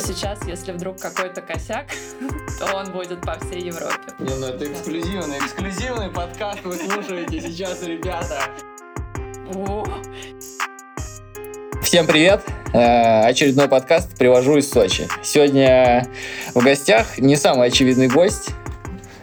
Сейчас, если вдруг какой-то косяк, то он будет по всей Европе. Не, ну это эксклюзивный, эксклюзивный подкаст вы слушаете сейчас, ребята. О, Всем привет! Э, Очередной подкаст привожу из Сочи. Сегодня в гостях не самый очевидный гость.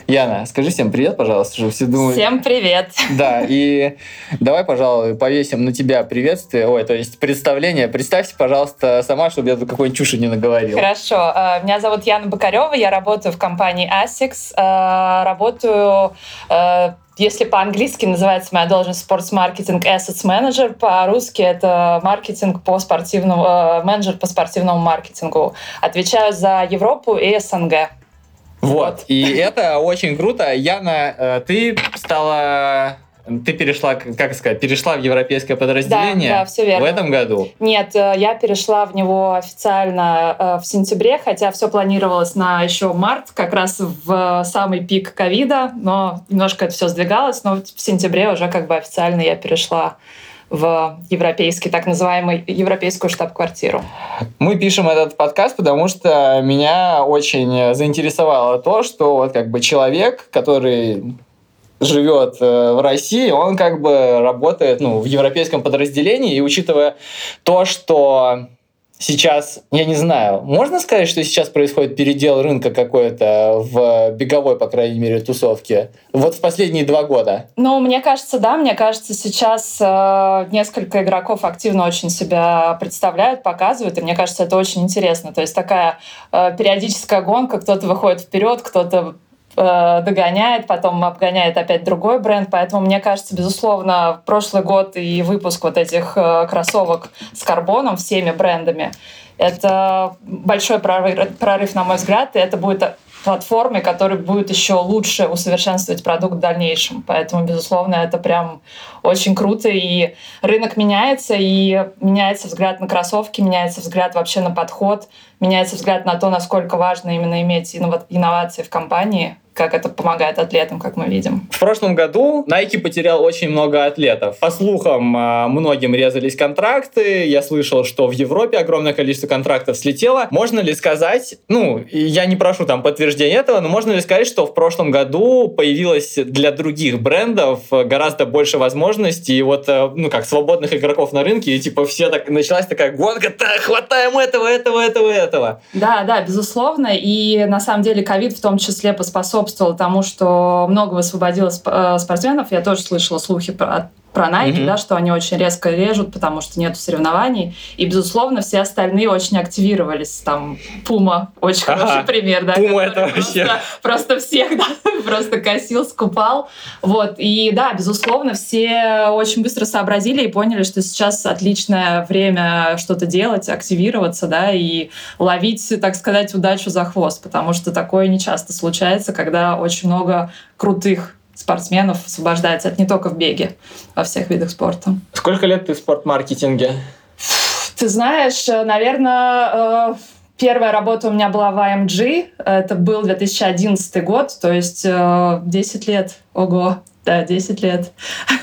Яна, скажи всем привет, пожалуйста, чтобы все думали. Всем привет! Да, и давай, пожалуй, повесим на тебя приветствие, ой, то есть представление. Представься, пожалуйста, сама, чтобы я тут какой-нибудь чуши не наговорил. Хорошо. э, Меня зовут Яна Бокарева, я работаю в компании ASICS. э, Работаю, э, если по-английски называется моя должность Marketing Assets Manager, по-русски это маркетинг по спортивному, менеджер по спортивному маркетингу. Отвечаю за Европу и СНГ. Вот, и это очень круто. Яна, э, ты стала... Ты перешла, как сказать, перешла в европейское подразделение Да, да, всё верно. в этом году. Нет, э, я перешла в него официально э, в сентябре, хотя все планировалось на еще март, как раз в самый пик ковида, но немножко это все сдвигалось, но в сентябре уже как бы официально я перешла в европейский, так называемый, европейскую штаб-квартиру. Мы пишем этот подкаст, потому что меня очень заинтересовало то, что вот как бы человек, который живет э, в России, он как бы работает ну, в европейском подразделении, и учитывая то, что сейчас, я не знаю, можно сказать, что сейчас происходит передел рынка какой-то в беговой, по крайней мере, тусовке? Вот в последние два года. Ну, мне кажется, да, мне кажется, сейчас э, несколько игроков активно очень себя представляют, показывают, и мне кажется, это очень интересно. То есть такая э, периодическая гонка, кто-то выходит вперед, кто-то догоняет, потом обгоняет опять другой бренд. Поэтому, мне кажется, безусловно, прошлый год и выпуск вот этих э, кроссовок с карбоном всеми брендами это большой прорыв, на мой взгляд, и это будет платформой, которая будет еще лучше усовершенствовать продукт в дальнейшем. Поэтому, безусловно, это прям очень круто. И рынок меняется, и меняется взгляд на кроссовки, меняется взгляд вообще на подход, меняется взгляд на то, насколько важно именно иметь иннова- инновации в компании, как это помогает атлетам, как мы видим. В прошлом году Nike потерял очень много атлетов. По слухам, э, многим резались контракты. Я слышал, что в Европе огромное количество контрактов слетело. Можно ли сказать, ну, я не прошу там подтверждения этого, но можно ли сказать, что в прошлом году появилось для других брендов гораздо больше возможностей и вот, э, ну, как свободных игроков на рынке, и типа все так, началась такая гонка, так, хватаем этого, этого, этого, этого. Да, да, безусловно. И на самом деле ковид в том числе поспособствовал тому, что много высвободилось э, спортсменов. Я тоже слышала слухи про про Nike, Мгм. да, что они очень резко режут, потому что нет соревнований. И, безусловно, все остальные очень активировались. Там Пума, очень Ага. хороший пример, да. Который это вообще- Просто, просто всех, да, просто косил, скупал. Вот. И да, безусловно, все очень быстро сообразили и поняли, что сейчас отличное время что-то делать, активироваться, да, и ловить, так сказать, удачу за хвост, потому что такое не часто случается, когда очень много крутых спортсменов освобождается. Это не только в беге, во всех видах спорта. Сколько лет ты в спортмаркетинге? Ты знаешь, э, наверное, э, первая работа у меня была в IMG. Это был 2011 год, то есть э, 10 лет. Ого, да, 10 лет.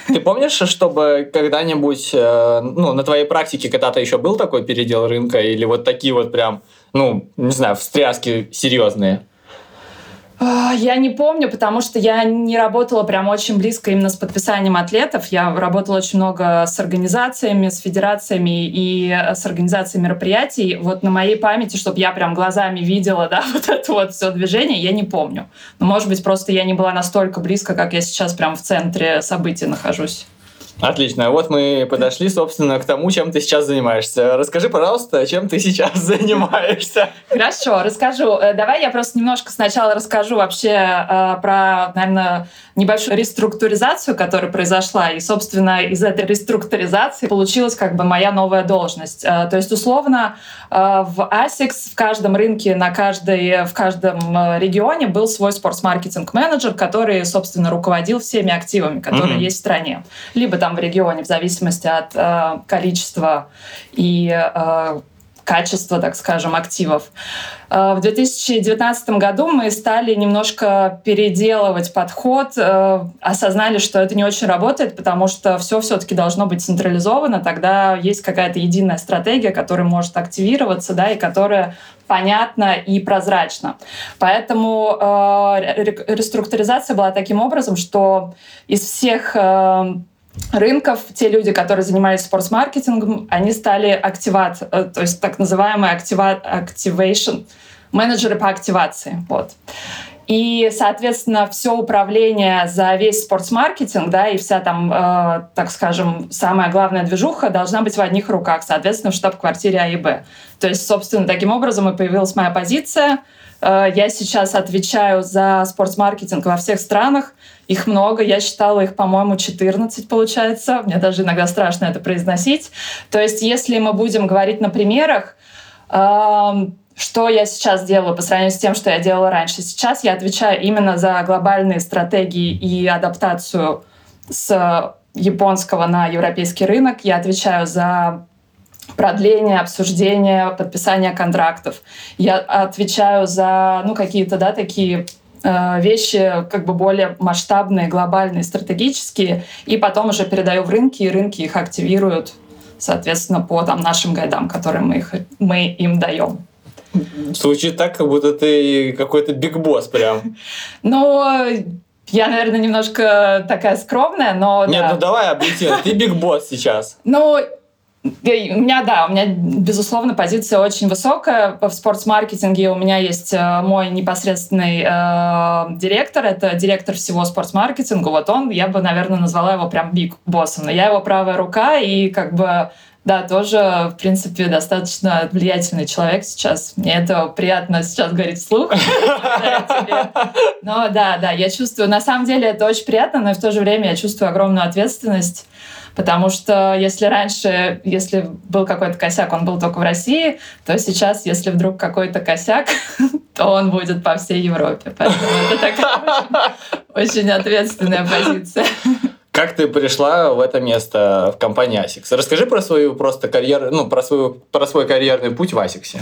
Ты помнишь, чтобы когда-нибудь, э, ну, на твоей практике когда-то еще был такой передел рынка или вот такие вот прям, ну, не знаю, встряски серьезные? А, Я не помню, потому что я не работала прям очень близко именно с подписанием атлетов. Я работала очень много с организациями, с федерациями и с организацией мероприятий. Вот на моей памяти, чтобы я прям глазами видела, да, вот это вот все движение, я не помню. Но, может быть, просто я не была настолько близко, как я сейчас прям в центре событий нахожусь. Отлично. Вот мы подошли, собственно, к тому, чем ты сейчас занимаешься. Расскажи, пожалуйста, чем ты сейчас занимаешься. Хорошо, расскажу. Э, Давай я просто немножко сначала расскажу вообще э, про, наверное, небольшую реструктуризацию, которая произошла. И, собственно, из этой реструктуризации получилась как бы моя новая должность. Э, То есть, условно, э, в ASICS в каждом рынке, на каждой, в каждом э, регионе был свой спортс-маркетинг-менеджер, который, собственно, руководил всеми активами, которые Мгм. есть в стране. Либо там в регионе, в зависимости от э, количества и э, качество, так скажем, активов. Э, в 2019 году мы стали немножко переделывать подход, э, осознали, что это не очень работает, потому что все все-таки должно быть централизовано, тогда есть какая-то единая стратегия, которая может активироваться, да, и которая понятна и прозрачна. Поэтому э, реструктуризация была таким образом, что из всех рынков, те люди, которые занимались спортс-маркетингом, они стали активат, э, то есть так называемые актива, activation, менеджеры по активации. Вот. И, соответственно, все управление за весь спортс-маркетинг, да, и вся там, э, так скажем, самая главная движуха должна быть в одних руках, соответственно, в штаб-квартире АИБ. То есть, собственно, таким образом и появилась моя позиция. Э, я сейчас отвечаю за спортс-маркетинг во всех странах. Их много, я считала их, по-моему, 14 получается. Мне даже иногда страшно это произносить. То есть, если мы будем говорить на примерах, что я сейчас делаю по сравнению с тем, что я делала раньше. Сейчас я отвечаю именно за глобальные стратегии и адаптацию с японского на европейский рынок. Я отвечаю за продление, обсуждение, подписание контрактов. Я отвечаю за ну, какие-то да, такие Э, вещи как бы более масштабные, глобальные, стратегические, и потом уже передаю в рынки, и рынки их активируют, соответственно, по там, нашим гайдам, которые мы, их, мы им даем. Звучит так, как будто ты какой-то биг босс прям. Ну, я, наверное, немножко такая скромная, но... Нет, да. ну давай объективно, ты биг босс сейчас. Ну, у меня, да, у меня, безусловно, позиция очень высокая. В спортс-маркетинге у меня есть э, мой непосредственный э, директор, это директор всего спортс-маркетинга. Вот он, я бы, наверное, назвала его прям биг боссом. Но я его правая рука, и как бы да, тоже, в принципе, достаточно влиятельный человек сейчас. Мне это приятно сейчас говорить вслух. Но да, да, я чувствую, на самом деле это очень приятно, но в то же время я чувствую огромную ответственность Потому что если раньше, если был какой-то косяк, он был только в России, то сейчас, если вдруг какой-то косяк, то он будет по всей Европе. Поэтому это такая очень ответственная позиция. Как ты пришла в это место в компании ASICS? Расскажи про свою просто карьеру, ну, про, свою, про свой карьерный путь в ASICS.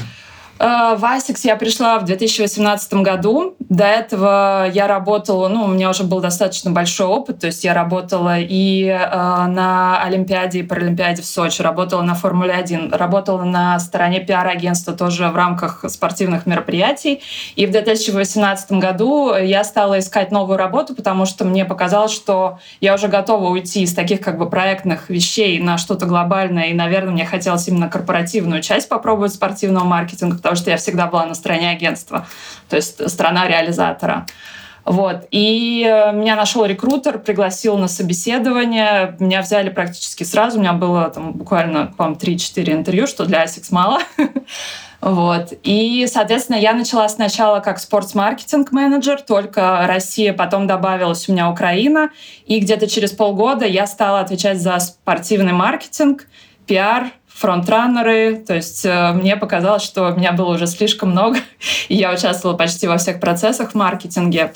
Э, в ASICS я пришла в 2018 году. До этого я работала, ну, у меня уже был достаточно большой опыт, то есть я работала и э, на Олимпиаде и Паралимпиаде в Сочи, работала на Формуле-1, работала на стороне пиар-агентства тоже в рамках спортивных мероприятий. И в 2018 году я стала искать новую работу, потому что мне показалось, что я уже готова уйти из таких как бы проектных вещей на что-то глобальное, и, наверное, мне хотелось именно корпоративную часть попробовать спортивного маркетинга, потому что я всегда была на стороне агентства, то есть страна реализатора. Вот. И э, меня нашел рекрутер, пригласил на собеседование. Меня взяли практически сразу. У меня было там буквально, по-моему, 3-4 интервью, что для ASICS мало. Вот. И, соответственно, я начала сначала как спортс-маркетинг-менеджер, только Россия, потом добавилась у меня Украина. И где-то через полгода я стала отвечать за спортивный маркетинг, пиар, фронтраннеры. То есть э, мне показалось, что меня было уже слишком много, и я участвовала почти во всех процессах в маркетинге.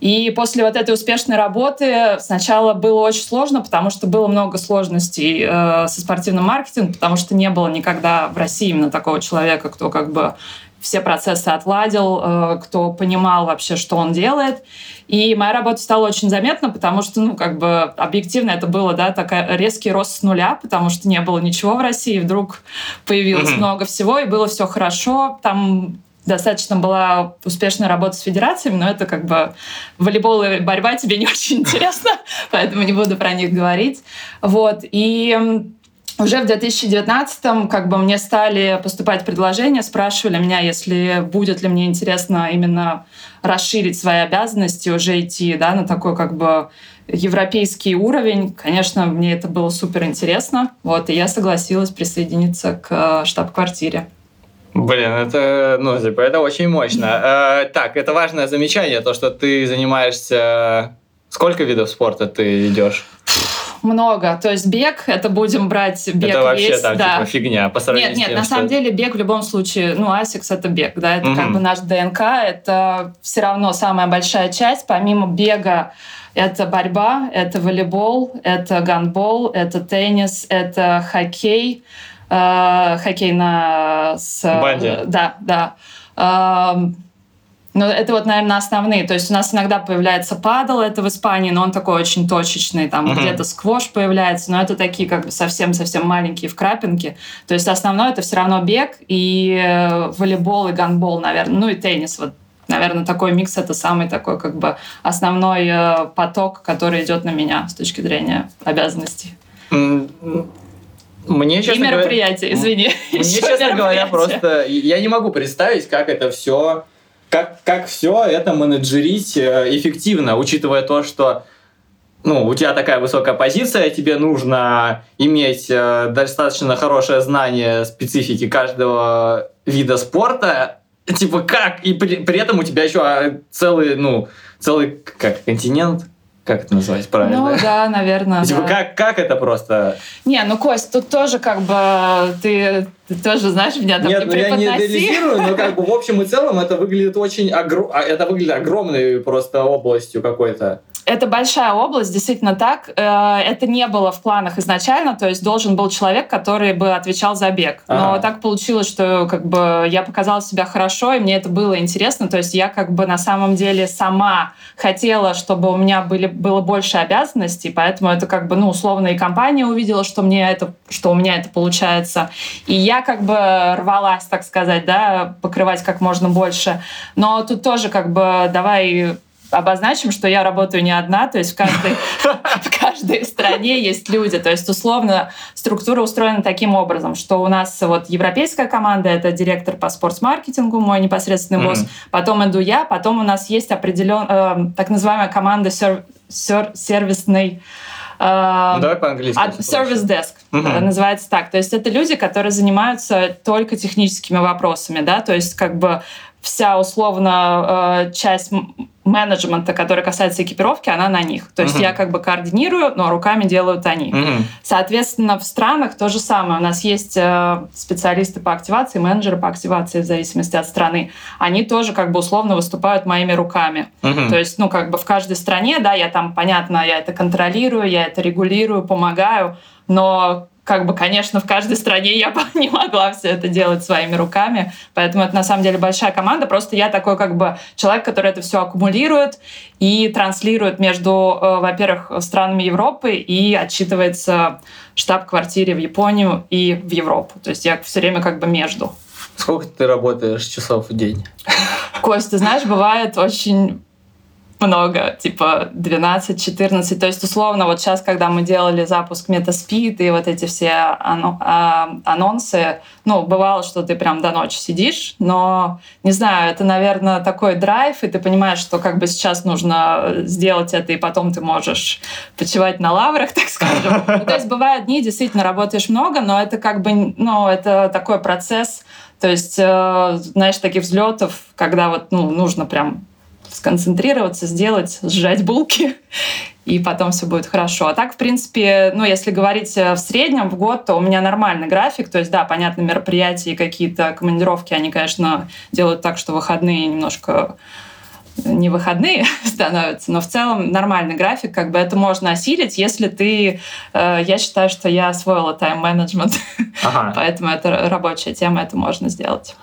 И после вот этой успешной работы сначала было очень сложно, потому что было много сложностей э, со спортивным маркетингом, потому что не было никогда в России именно такого человека, кто как бы все процессы отладил, э, кто понимал вообще, что он делает. И моя работа стала очень заметна, потому что, ну, как бы объективно это было, да, такой резкий рост с нуля, потому что не было ничего в России, вдруг появилось mm-hmm. много всего, и было все хорошо. Там достаточно была успешная работа с федерациями, но это как бы волейбол и борьба тебе не очень интересно, поэтому не буду про них говорить. Вот. И уже в 2019 как бы мне стали поступать предложения, спрашивали меня, если будет ли мне интересно именно расширить свои обязанности, уже идти да, на такой как бы европейский уровень. Конечно, мне это было супер интересно. Вот, и я согласилась присоединиться к штаб-квартире. Блин, это, ну, типа, это очень мощно. Э, так, это важное замечание, то, что ты занимаешься... Сколько видов спорта ты идешь? Много. То есть бег, это будем брать бег Это вообще весь, там да. типа фигня по сравнению Нет, нет, тем, на что... самом деле бег в любом случае, ну, асикс это бег, да, это угу. как бы наш ДНК, это все равно самая большая часть, помимо бега, это борьба, это волейбол, это гандбол, это теннис, это хоккей, э, хоккей на... С, Банде. Да, да. Э, ну, это вот, наверное, основные. То есть у нас иногда появляется падал, это в Испании, но он такой очень точечный. Там uh-huh. где-то сквош появляется, но это такие как бы совсем-совсем маленькие вкрапинки. То есть основное это все равно бег и э, волейбол и гандбол, наверное. Ну и теннис. Вот наверное, такой микс это самый такой как бы основной э, поток, который идет на меня с точки зрения обязанностей. Мне, честно и мероприятие, говоря, извини. Мне, честно говоря, просто я не могу представить, как это все как, как все это менеджерить э, эффективно, учитывая то, что ну, у тебя такая высокая позиция, тебе нужно иметь э, достаточно хорошее знание специфики каждого вида спорта. Типа как? И при, при этом у тебя еще а, целый, ну, целый как континент как это назвать правильно? Ну да, наверное. Типа, да. как, как это просто? Не, ну, Кость, тут тоже как бы ты, ты тоже знаешь меня там Нет, не ну, я не идеализирую, но как бы в общем и целом это выглядит очень огр... А, это выглядит огромной просто областью какой-то это большая область, действительно так. Э, это не было в планах изначально, то есть должен был человек, который бы отвечал за бег. Но ага. так получилось, что как бы я показала себя хорошо, и мне это было интересно. То есть я как бы на самом деле сама хотела, чтобы у меня были, было больше обязанностей, поэтому это как бы, ну, условно, и компания увидела, что, мне это, что у меня это получается. И я как бы рвалась, так сказать, да, покрывать как можно больше. Но тут тоже как бы давай обозначим, что я работаю не одна, то есть в каждой, в каждой стране есть люди. То есть, условно, структура устроена таким образом, что у нас вот европейская команда — это директор по спортс-маркетингу, мой непосредственный босс, mm-hmm. потом иду я, потом у нас есть определен, э, так называемая команда сер, сер, сервисной Uh, ну, давай по-английски. Service Desk uh-huh. называется так. То есть это люди, которые занимаются только техническими вопросами, да, то есть как бы вся условно э, часть менеджмента, который касается экипировки, она на них. То есть uh-huh. я как бы координирую, но руками делают они. Uh-huh. Соответственно, в странах то же самое. У нас есть э, специалисты по активации, менеджеры по активации в зависимости от страны. Они тоже как бы условно выступают моими руками. Uh-huh. То есть, ну, как бы в каждой стране, да, я там, понятно, я это контролирую, я это регулирую, помогаю, но как бы, конечно, в каждой стране я бы не могла все это делать своими руками. Поэтому это на самом деле большая команда. Просто я такой как бы человек, который это все аккумулирует и транслирует между, э, во-первых, странами Европы и отчитывается штаб-квартире в Японию и в Европу. То есть я все время как бы между. Сколько ты работаешь часов в день? Кость, ты знаешь, бывает очень много, типа 12-14. То есть, условно, вот сейчас, когда мы делали запуск Метаспид и вот эти все а, анонсы, ну, бывало, что ты прям до ночи сидишь, но, не знаю, это, наверное, такой драйв, и ты понимаешь, что как бы сейчас нужно сделать это, и потом ты можешь почивать на лаврах, так скажем. Ну, то есть, бывают дни, действительно, работаешь много, но это как бы, ну, это такой процесс, то есть, э, знаешь, таких взлетов, когда вот, ну, нужно прям сконцентрироваться, сделать, сжать булки, и потом все будет хорошо. А так, в принципе, ну, если говорить э, в среднем в год, то у меня нормальный график. То есть, да, понятно, мероприятия и какие-то командировки, они, конечно, делают так, что выходные немножко не выходные становятся, но в целом нормальный график, как бы это можно осилить, если ты... Э, я считаю, что я освоила тайм-менеджмент, ага. поэтому это рабочая тема, это можно сделать.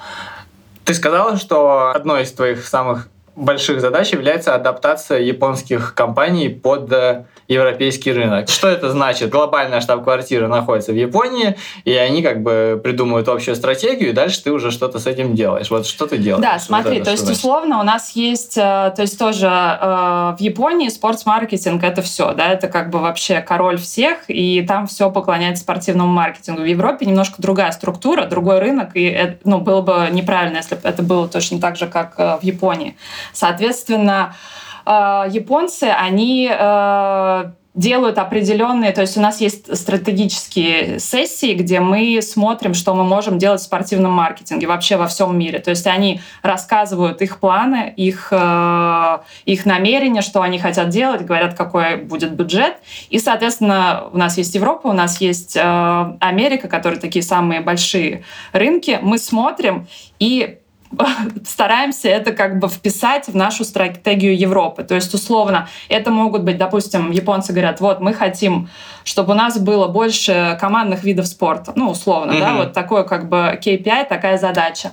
Ты сказала, что одной из твоих самых больших задач является адаптация японских компаний под э, европейский рынок. Что это значит? Глобальная штаб-квартира находится в Японии, и они как бы придумывают общую стратегию, и дальше ты уже что-то с этим делаешь. Вот что ты делаешь? Да, смотри, вот то есть значит? условно у нас есть, э, то есть тоже э, в Японии спортс-маркетинг это все, да, это как бы вообще король всех, и там все поклоняется спортивному маркетингу. В Европе немножко другая структура, другой рынок, и ну, было бы неправильно, если бы это было точно так же, как в Японии. Соответственно, э, японцы, они э, делают определенные, то есть у нас есть стратегические сессии, где мы смотрим, что мы можем делать в спортивном маркетинге вообще во всем мире. То есть они рассказывают их планы, их, э, их намерения, что они хотят делать, говорят, какой будет бюджет. И, соответственно, у нас есть Европа, у нас есть Америка, которые такие самые большие рынки. Мы смотрим и стараемся это как бы вписать в нашу стратегию Европы. То есть, условно, это могут быть, допустим, японцы говорят, вот, мы хотим, чтобы у нас было больше командных видов спорта. Ну, условно, mm-hmm. да, вот такое как бы KPI, такая задача.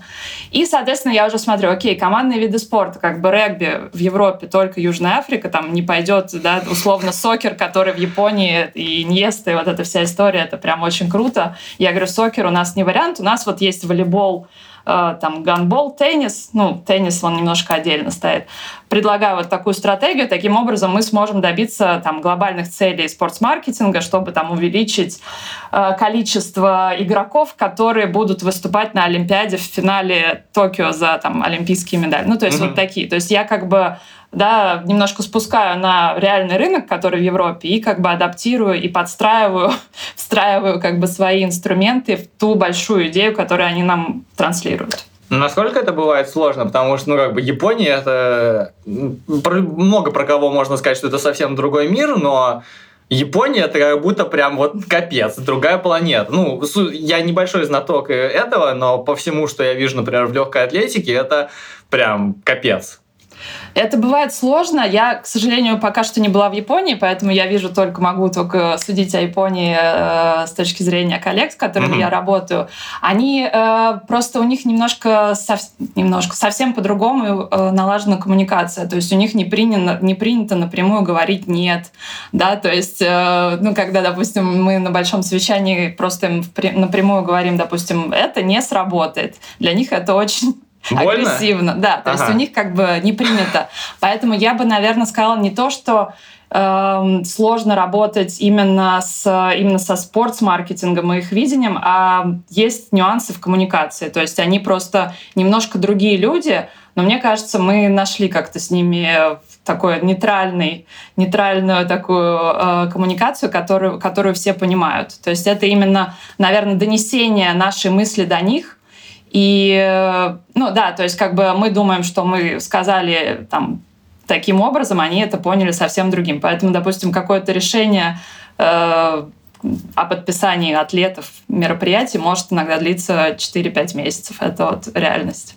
И, соответственно, я уже смотрю, окей, командные виды спорта, как бы регби в Европе, только Южная Африка, там не пойдет, да, условно, сокер, который в Японии, и Иньеста, и вот эта вся история, это прям очень круто. Я говорю, сокер у нас не вариант, у нас вот есть волейбол, там гандбол, теннис, ну, теннис он немножко отдельно стоит. Предлагаю вот такую стратегию, таким образом мы сможем добиться там глобальных целей спортсмаркетинга, чтобы там увеличить э, количество игроков, которые будут выступать на Олимпиаде в финале Токио за там олимпийские медали. Ну, то есть mm-hmm. вот такие. То есть я как бы да, немножко спускаю на реальный рынок, который в Европе, и как бы адаптирую и подстраиваю, встраиваю как бы свои инструменты в ту большую идею, которую они нам транслируют. Насколько это бывает сложно? Потому что, ну, как бы Япония это... Много про кого можно сказать, что это совсем другой мир, но Япония это как будто прям вот капец, другая планета. Ну, я небольшой знаток этого, но по всему, что я вижу, например, в легкой атлетике, это прям капец. Это бывает сложно. Я, к сожалению, пока что не была в Японии, поэтому я вижу только, могу только судить о Японии э, с точки зрения коллег, с которыми mm-hmm. я работаю. Они э, просто у них немножко, сов, немножко совсем по-другому э, налажена коммуникация. То есть у них не принято, не принято напрямую говорить нет. Да? То есть, э, ну, когда, допустим, мы на большом совещании просто им напрямую говорим, допустим, это не сработает. Для них это очень Больно? агрессивно. Да, то ага. есть у них как бы не принято. Поэтому я бы, наверное, сказала не то, что эм, сложно работать именно, с, именно со спортс-маркетингом и их видением, а есть нюансы в коммуникации. То есть они просто немножко другие люди, но мне кажется, мы нашли как-то с ними такой нейтральный, нейтральную такую э, коммуникацию, которую, которую все понимают. То есть это именно, наверное, донесение нашей мысли до них — и, э, ну да, то есть как бы мы думаем, что мы сказали там таким образом, они это поняли совсем другим. Поэтому, допустим, какое-то решение э, о подписании атлетов мероприятий может иногда длиться 4-5 месяцев. Это вот реальность.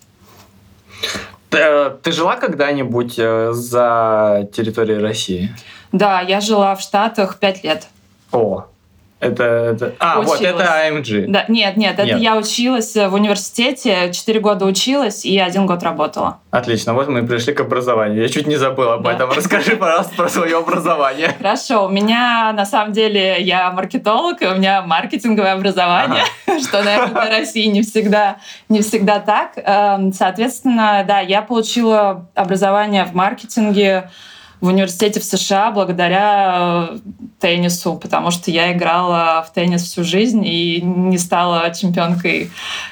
Ты, э, ты жила когда-нибудь э, за территорией России? Да, я жила в Штатах 5 лет. О, это, это... А, училась. вот это AMG. Да, нет, нет, нет, это я училась в университете, 4 года училась и один год работала. Отлично, вот мы пришли к образованию. Я чуть не забыла об да. этом. Расскажи, пожалуйста, про свое образование. Хорошо, у меня на самом деле я маркетолог, и у меня маркетинговое образование, ага. что, наверное, в России не всегда, не всегда так. Эм, соответственно, да, я получила образование в маркетинге, в университете в США благодаря э, теннису, потому что я играла в теннис всю жизнь и не стала чемпионкой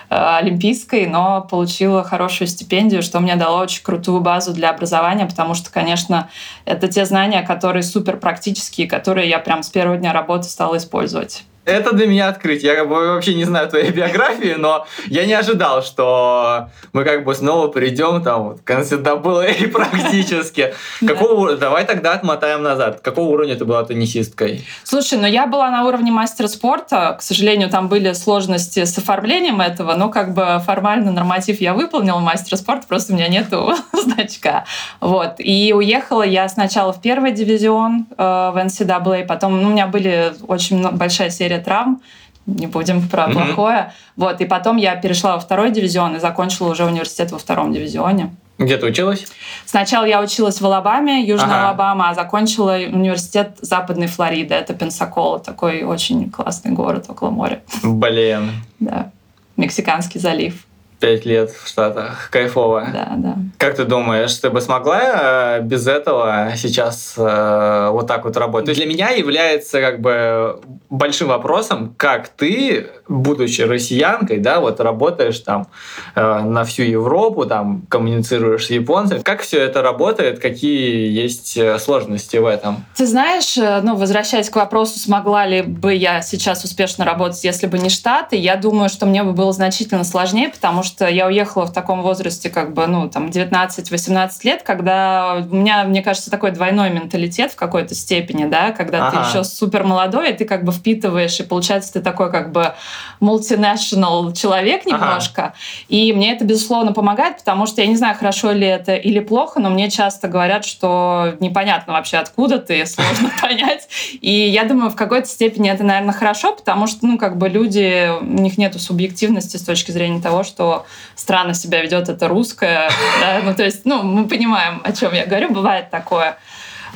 э, олимпийской, но получила хорошую стипендию, что мне дало очень крутую базу для образования, потому что, конечно, это те знания, которые супер практические, которые я прям с первого дня работы стала использовать. Это для меня открытие. Я вообще не знаю твоей биографии, но я не ожидал, что мы как бы снова придем там вот, к NCAA практически. Какого, давай тогда отмотаем назад. Какого уровня ты была теннисисткой? Слушай, ну я была на уровне мастера спорта. К сожалению, там были сложности с оформлением этого, но как бы формально норматив я выполнила мастера спорта, просто у меня нету значка. Вот. И уехала я сначала в первый дивизион э, в NCAA, потом ну, у меня были очень большая серия серия травм, не будем про mm-hmm. плохое. Вот, и потом я перешла во второй дивизион и закончила уже университет во втором дивизионе. Где ты училась? Сначала я училась в Алабаме, Южная ага. Алабама, а закончила университет Западной Флориды. Это Пенсакола, такой очень классный город около моря. Блин. Да. Мексиканский залив пять лет в Штатах. Кайфово. Да, да. Как ты думаешь, ты бы смогла э, без этого сейчас э, вот так вот работать? Для меня является как бы большим вопросом, как ты, будучи россиянкой, да, вот работаешь там э, на всю Европу, там коммуницируешь с японцами, как все это работает, какие есть сложности в этом? Ты знаешь, ну, возвращаясь к вопросу, смогла ли бы я сейчас успешно работать, если бы не Штаты, я думаю, что мне бы было значительно сложнее, потому что что я уехала в таком возрасте, как бы, ну, там, 19-18 лет, когда у меня, мне кажется, такой двойной менталитет в какой-то степени, да, когда ага. ты еще супер молодой, и ты как бы впитываешь, и получается ты такой как бы multinational человек немножко. Ага. И мне это, безусловно, помогает, потому что я не знаю, хорошо ли это или плохо, но мне часто говорят, что непонятно вообще, откуда ты, сложно понять. И я думаю, в какой-то степени это, наверное, хорошо, потому что, ну, как бы люди, у них нету субъективности с точки зрения того, что странно себя ведет это русское. Да? Ну, то есть, ну, мы понимаем, о чем я говорю, бывает такое.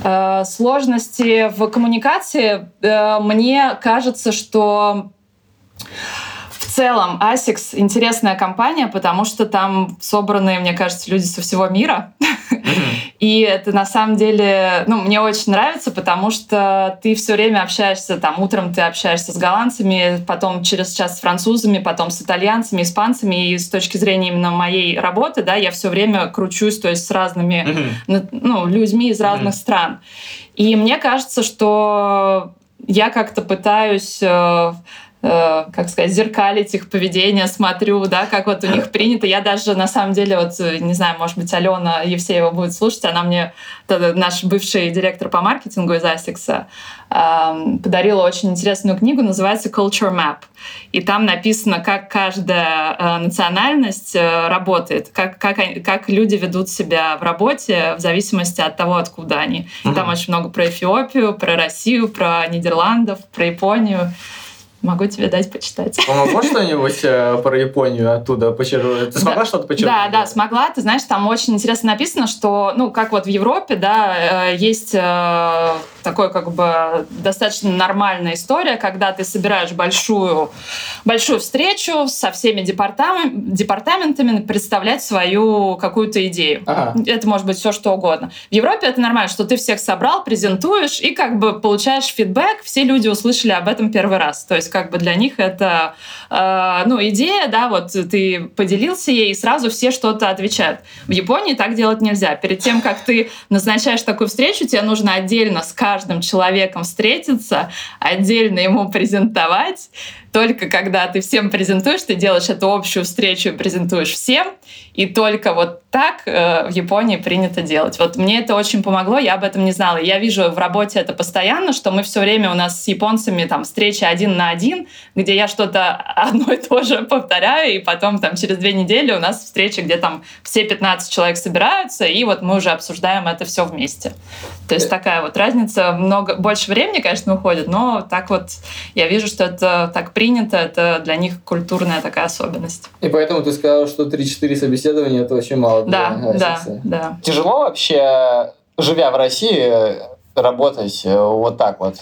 Э, сложности в коммуникации, э, мне кажется, что целом ASICS интересная компания, потому что там собраны, мне кажется, люди со всего мира. И это на самом деле, ну, мне очень нравится, потому что ты все время общаешься, там, утром ты общаешься с голландцами, потом через час с французами, потом с итальянцами, испанцами. И с точки зрения именно моей работы, да, я все время кручусь, то есть с разными, ну, людьми из разных стран. И мне кажется, что я как-то пытаюсь Э, как сказать, зеркалить их поведение, смотрю, да, как вот у них принято. Я даже, на самом деле, вот, не знаю, может быть, Алена Евсеева будет слушать, она мне, наш бывший директор по маркетингу из Асикса, эм, подарила очень интересную книгу, называется Culture Map. И там написано, как каждая э, национальность э, работает, как, как, как люди ведут себя в работе в зависимости от того, откуда они. Mm-hmm. Там очень много про Эфиопию, про Россию, про Нидерландов, про Японию. Могу тебе дать почитать. Помогло что-нибудь э, про Японию оттуда почерпнуть? Ты смогла да, что-то почерпнуть? Да, да, смогла. Ты знаешь, там очень интересно написано, что, ну, как вот в Европе, да, э, есть э, такой как бы достаточно нормальная история, когда ты собираешь большую, большую встречу со всеми департамент, департаментами, представлять свою какую-то идею. Ага. Это может быть все что угодно. В Европе это нормально, что ты всех собрал, презентуешь и как бы получаешь фидбэк, все люди услышали об этом первый раз. То есть есть как бы для них это, э, ну, идея, да, вот ты поделился ей, и сразу все что-то отвечают. В Японии так делать нельзя. Перед тем, как ты назначаешь такую встречу, тебе нужно отдельно с каждым человеком встретиться, отдельно ему презентовать, только когда ты всем презентуешь, ты делаешь эту общую встречу и презентуешь всем, и только вот так э, в Японии принято делать. Вот мне это очень помогло, я об этом не знала. Я вижу в работе это постоянно, что мы все время у нас с японцами там встречи один на один, где я что-то одно и то же повторяю, и потом там через две недели у нас встреча, где там все 15 человек собираются, и вот мы уже обсуждаем это все вместе. То есть такая вот разница. Много, больше времени, конечно, уходит, но так вот я вижу, что это так принято, это для них культурная такая особенность. И поэтому ты сказал, что 3-4 собеседования это очень мало да, да, да. Тяжело вообще, живя в России, работать э, вот так вот?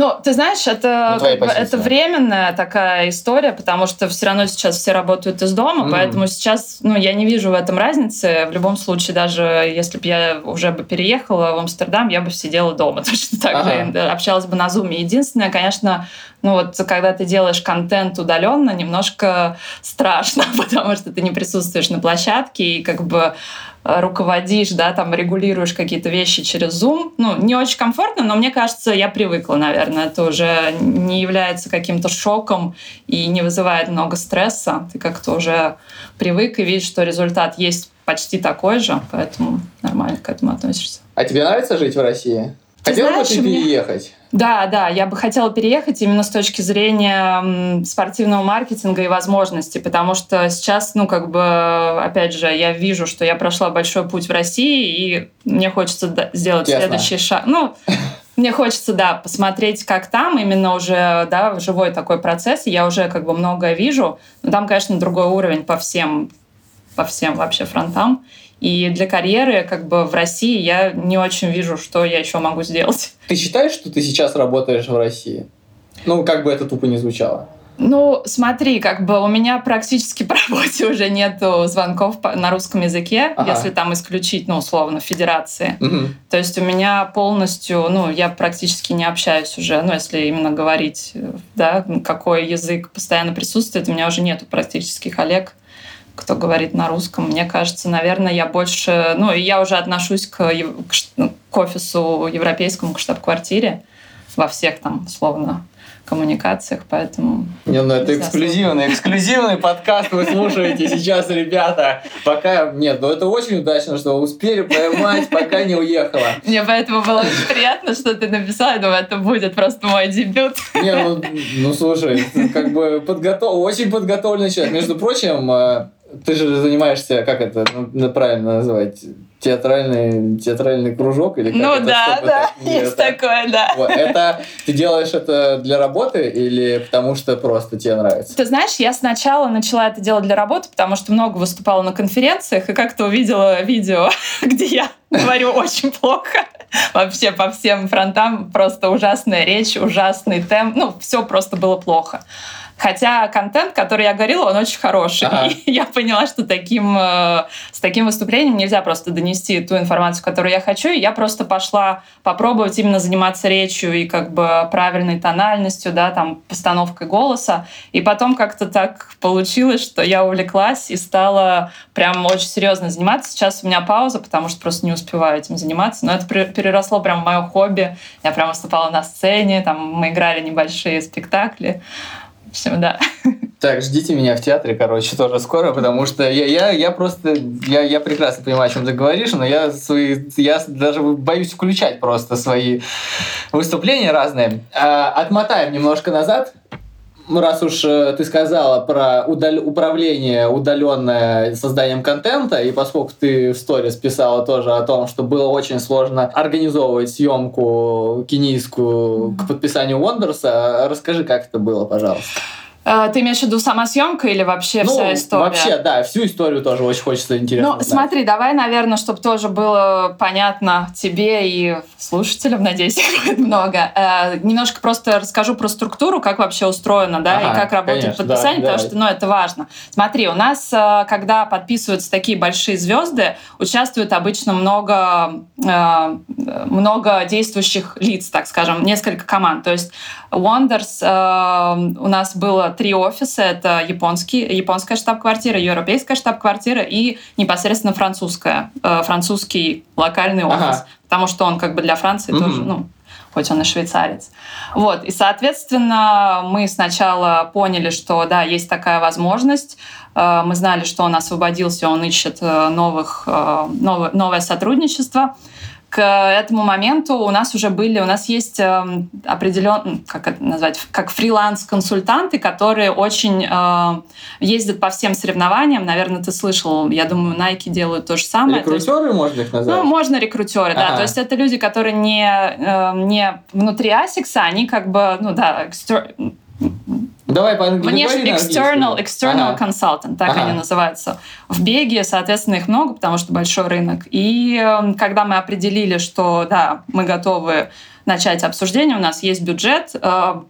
Ну, ты знаешь, это, ну, как бы, это временная такая история, потому что все равно сейчас все работают из дома, mm. поэтому сейчас, ну, я не вижу в этом разницы. В любом случае, даже если бы я уже бы переехала в Амстердам, я бы сидела дома точно так ага. же, общалась бы на Zoom. Единственное, конечно, ну вот когда ты делаешь контент удаленно, немножко страшно, потому что ты не присутствуешь на площадке и как бы руководишь, да, там регулируешь какие-то вещи через Zoom. Ну, не очень комфортно, но мне кажется, я привыкла, наверное. Это уже не является каким-то шоком и не вызывает много стресса. Ты как-то уже привык и видишь, что результат есть почти такой же, поэтому нормально к этому относишься. А тебе нравится жить в России? Хотела бы ты переехать? Да, да, я бы хотела переехать именно с точки зрения спортивного маркетинга и возможностей, потому что сейчас, ну, как бы, опять же, я вижу, что я прошла большой путь в России, и мне хочется сделать Ясно. следующий шаг. Ну, мне хочется, да, посмотреть, как там, именно уже, да, живой такой процесс, я уже как бы многое вижу, но там, конечно, другой уровень по всем, по всем вообще фронтам. И для карьеры как бы в России я не очень вижу, что я еще могу сделать. Ты считаешь, что ты сейчас работаешь в России? Ну, как бы это тупо не звучало. Ну, смотри, как бы у меня практически по работе уже нету звонков на русском языке, ага. если там исключить, ну, условно, федерации. Угу. То есть у меня полностью, ну, я практически не общаюсь уже, ну, если именно говорить, да, какой язык постоянно присутствует, у меня уже нету практически коллег кто говорит на русском. Мне кажется, наверное, я больше... Ну, и я уже отношусь к, к, к офису европейскому, к штаб-квартире во всех там, условно, коммуникациях, поэтому... Не, ну это эксклюзивный, эксклюзивный подкаст вы слушаете сейчас, ребята. Пока... Нет, ну это очень удачно, что успели поймать, пока не уехала. Мне поэтому было очень приятно, что ты написал. Я думаю, это будет просто мой дебют. Не, ну, ну слушай, как бы подготов... очень подготовленный человек. Между прочим, э, ты же занимаешься, как это ну, правильно называть, театральный, театральный кружок или как Ну это, да, да, это, есть такое, да. Вот, это ты делаешь это для работы или потому что просто тебе нравится? Ты знаешь, я сначала начала это делать для работы, потому что много выступала на конференциях и как-то увидела видео, где я говорю очень плохо. Вообще по всем фронтам просто ужасная речь, ужасный темп. Ну, все просто было плохо. Хотя контент, который я говорила, он очень хороший. Ага. И я поняла, что таким, э, с таким выступлением нельзя просто донести ту информацию, которую я хочу. И я просто пошла попробовать именно заниматься речью и как бы правильной тональностью, да, там, постановкой голоса. И потом как-то так получилось, что я увлеклась и стала прям очень серьезно заниматься. Сейчас у меня пауза, потому что просто не успеваю этим заниматься. Но это переросло прям в мое хобби. Я прям выступала на сцене, там мы играли небольшие спектакли. Все, да. Так, ждите меня в театре, короче, тоже скоро, потому что я, я, я просто, я, я прекрасно понимаю, о чем ты говоришь, но я свои, я даже боюсь включать просто свои выступления разные. А, отмотаем немножко назад раз уж э, ты сказала про удал... управление удаленное созданием контента, и поскольку ты в сторис писала тоже о том, что было очень сложно организовывать съемку кенийскую к подписанию Вондерса, расскажи, как это было, пожалуйста. Э, ты имеешь в виду сама съемка или вообще ну, вся история? Вообще, да, всю историю тоже очень хочется интересно. Ну, знать. смотри, давай, наверное, чтобы тоже было понятно тебе и слушателям, надеюсь, их будет много. Э, немножко просто расскажу про структуру, как вообще устроено, да, ага, и как работает конечно, подписание, да, потому что, ну, это важно. Смотри, у нас, э, когда подписываются такие большие звезды, участвует обычно много, э, много действующих лиц, так скажем, несколько команд. То есть Wonders э, у нас было три офиса. Это японский, японская штаб-квартира, европейская штаб-квартира и непосредственно французская, э, французский локальный офис. Ага. Потому что он как бы для Франции mm-hmm. тоже, ну, хоть он и швейцарец. Вот. И, соответственно, мы сначала поняли, что да, есть такая возможность. Э, мы знали, что он освободился, он ищет э, новых, новое, новое сотрудничество к этому моменту у нас уже были, у нас есть э, определен, как это назвать, как фриланс-консультанты, которые очень э, ездят по всем соревнованиям. Наверное, ты слышал, я думаю, Nike делают то же самое. Рекрутеры есть, можно их назвать? Ну, можно рекрутеры, ага. да. То есть это люди, которые не, э, не внутри Асикса, они как бы, ну да, экстер... Давай по Внешний external, external ага. consultant, так ага. они называются. В Беге, соответственно, их много, потому что большой рынок. И эм, когда мы определили, что да, мы готовы начать обсуждение, у нас есть бюджет, э,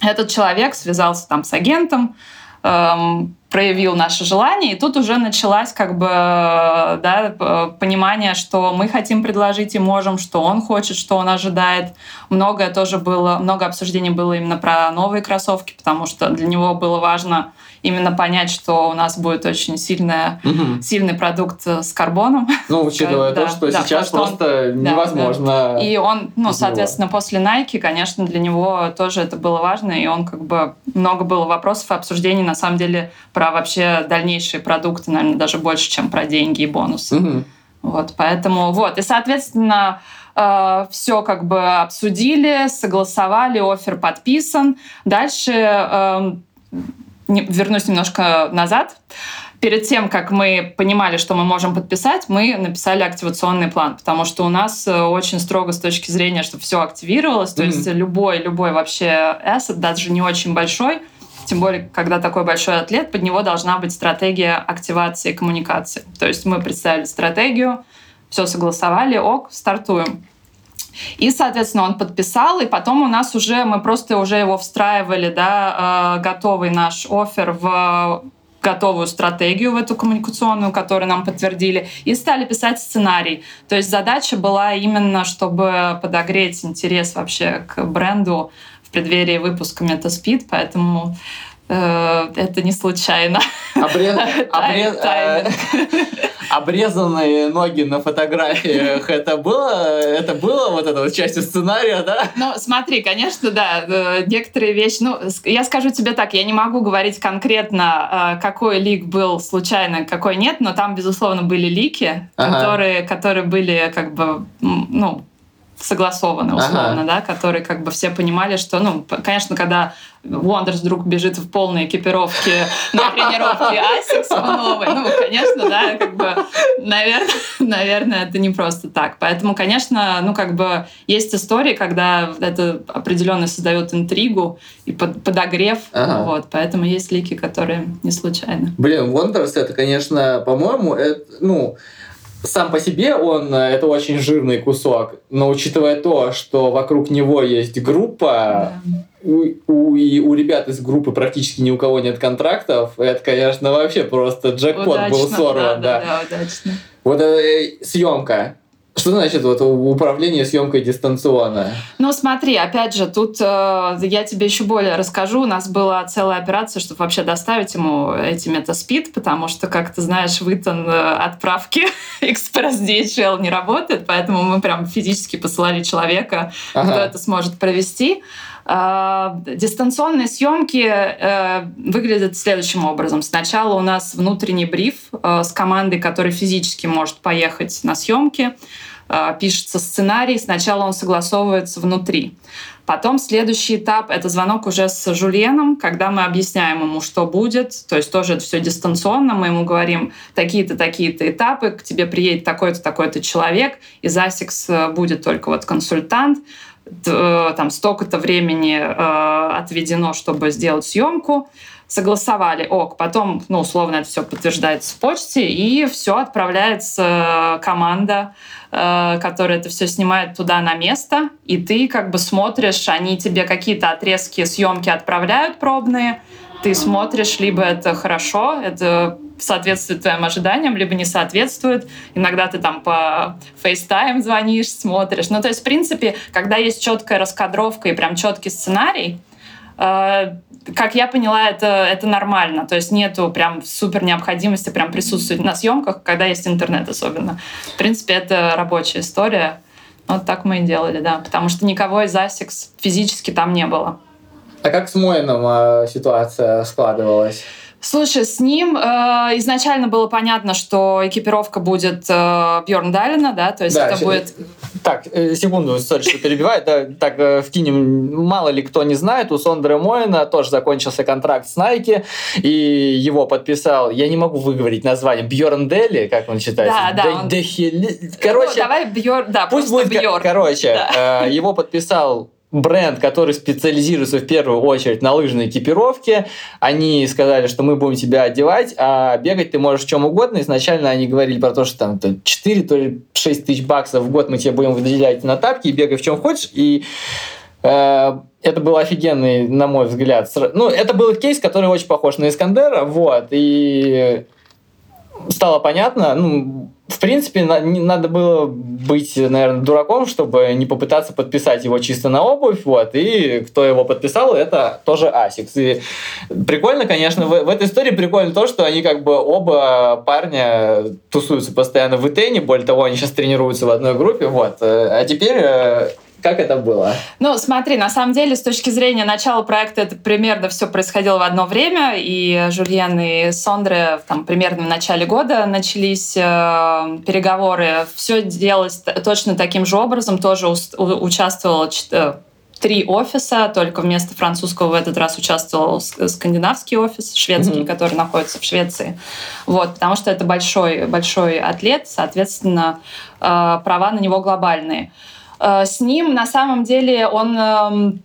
этот человек связался там с агентом, эм, проявил наше желание, и тут уже началось как бы да, понимание, что мы хотим предложить и можем, что он хочет, что он ожидает. Многое тоже было, много обсуждений было именно про новые кроссовки, потому что для него было важно именно понять, что у нас будет очень сильная, угу. сильный продукт с карбоном. Ну, учитывая да, то, что да, сейчас что просто он, невозможно. Да, И он, ну, соответственно, после Nike, конечно, для него тоже это было важно, и он как бы много было вопросов и обсуждений, на самом деле, про вообще дальнейшие продукты, наверное, даже больше, чем про деньги и бонусы. Угу. Вот, поэтому вот. И, соответственно, э, все как бы обсудили, согласовали, офер подписан. Дальше э, вернусь немножко назад. Перед тем, как мы понимали, что мы можем подписать, мы написали активационный план, потому что у нас э, очень строго с точки зрения, чтобы все активировалось, то mm-hmm. есть любой, любой вообще asset, даже не очень большой, тем более, когда такой большой атлет, под него должна быть стратегия активации коммуникации. То есть мы представили стратегию, все согласовали, ок, стартуем. И, соответственно, он подписал, и потом у нас уже, мы просто уже его встраивали, да, э, готовый наш офер в готовую стратегию в эту коммуникационную, которую нам подтвердили, и стали писать сценарий. То есть задача была именно, чтобы подогреть интерес вообще к бренду в преддверии выпуска MetaSpeed, поэтому это не случайно. Обрез... Обрез... Э, обрезанные ноги на фотографиях, это было, это было вот это вот частью сценария, да? Ну, смотри, конечно, да, э, некоторые вещи, ну, я скажу тебе так, я не могу говорить конкретно, какой лик был случайно, какой нет, но там, безусловно, были лики, ага. которые, которые были как бы, ну, согласованы условно, ага. да, которые как бы все понимали, что, ну, конечно, когда Вондерс вдруг бежит в полной экипировке на тренировке в новой, ну, конечно, да, как бы, наверное, наверное, это не просто так. Поэтому, конечно, ну, как бы есть истории, когда это определенно создает интригу и под, подогрев, ага. вот, поэтому есть лики, которые не случайны. Блин, Вондерс это, конечно, по-моему, это, ну, сам по себе он э, это очень жирный кусок, но учитывая то, что вокруг него есть группа, да. у, у, и у ребят из группы практически ни у кого нет контрактов, это, конечно, вообще просто джекпот удачно, был сорван. Да, да, да. да удачно. Вот эта съемка. Что значит вот управление съемкой дистанционно? Ну смотри, опять же, тут э, я тебе еще более расскажу. У нас была целая операция, чтобы вообще доставить ему эти метаспид, потому что, как ты знаешь, вытон э, отправки экспресс DHL не работает, поэтому мы прям физически посылали человека, ага. кто это сможет провести. Э, дистанционные съемки э, выглядят следующим образом. Сначала у нас внутренний бриф с командой, которая физически может поехать на съемки. Э, пишется сценарий, сначала он согласовывается внутри. Потом следующий этап — это звонок уже с Жульеном, когда мы объясняем ему, что будет. То есть тоже это все дистанционно. Мы ему говорим, такие-то, такие-то этапы, к тебе приедет такой-то, такой-то человек, из ASICS э, будет только вот консультант, э, там столько-то времени отведено, чтобы сделать съемку согласовали, ок, потом, ну, условно, это все подтверждается в почте, и все отправляется э, команда, э, которая это все снимает туда на место, и ты как бы смотришь, они тебе какие-то отрезки съемки отправляют пробные, ты смотришь, либо это хорошо, это соответствует твоим ожиданиям, либо не соответствует. Иногда ты там по FaceTime звонишь, смотришь. Ну, то есть, в принципе, когда есть четкая раскадровка и прям четкий сценарий, как я поняла, это, это нормально. То есть нету прям супер необходимости прям присутствовать на съемках, когда есть интернет особенно. В принципе, это рабочая история. Вот так мы и делали, да. Потому что никого из ASICS физически там не было. А как с Моином э, ситуация складывалась? Слушай, с ним э, изначально было понятно, что экипировка будет э, Бьорн Далина, да, то есть да, это будет... Так, э, секунду, сори, что перебиваю, да, так э, вкинем, мало ли кто не знает, у Сондера Моина тоже закончился контракт с Nike, и его подписал, я не могу выговорить название, Бьорн Дели, как он читается? Да, да. Он... Короче, ну, давай Бьорн, да, пусть будет Бьорн. Короче, да. э, его подписал бренд, который специализируется в первую очередь на лыжной экипировке. Они сказали, что мы будем тебя одевать, а бегать ты можешь в чем угодно. Изначально они говорили про то, что там то 4, то ли 6 тысяч баксов в год мы тебе будем выделять на тапки и бегай в чем хочешь. И э, это был офигенный, на мой взгляд. Ну, это был кейс, который очень похож на Искандера, вот. И стало понятно, ну, в принципе, надо было быть, наверное, дураком, чтобы не попытаться подписать его чисто на обувь, вот, и кто его подписал, это тоже Asics. И прикольно, конечно, в, в этой истории прикольно то, что они как бы оба парня тусуются постоянно в Итене, более того, они сейчас тренируются в одной группе, вот, а теперь э, как это было? Ну, смотри, на самом деле, с точки зрения начала проекта, это примерно все происходило в одно время, и Жульен и Сондре там примерно в начале года начались э, переговоры. Все делалось точно таким же образом, тоже участвовало э, три офиса, только вместо французского в этот раз участвовал скандинавский офис, шведский, mm-hmm. который находится в Швеции. Вот, потому что это большой, большой атлет, соответственно, э, права на него глобальные. Э, с ним на самом деле он эм,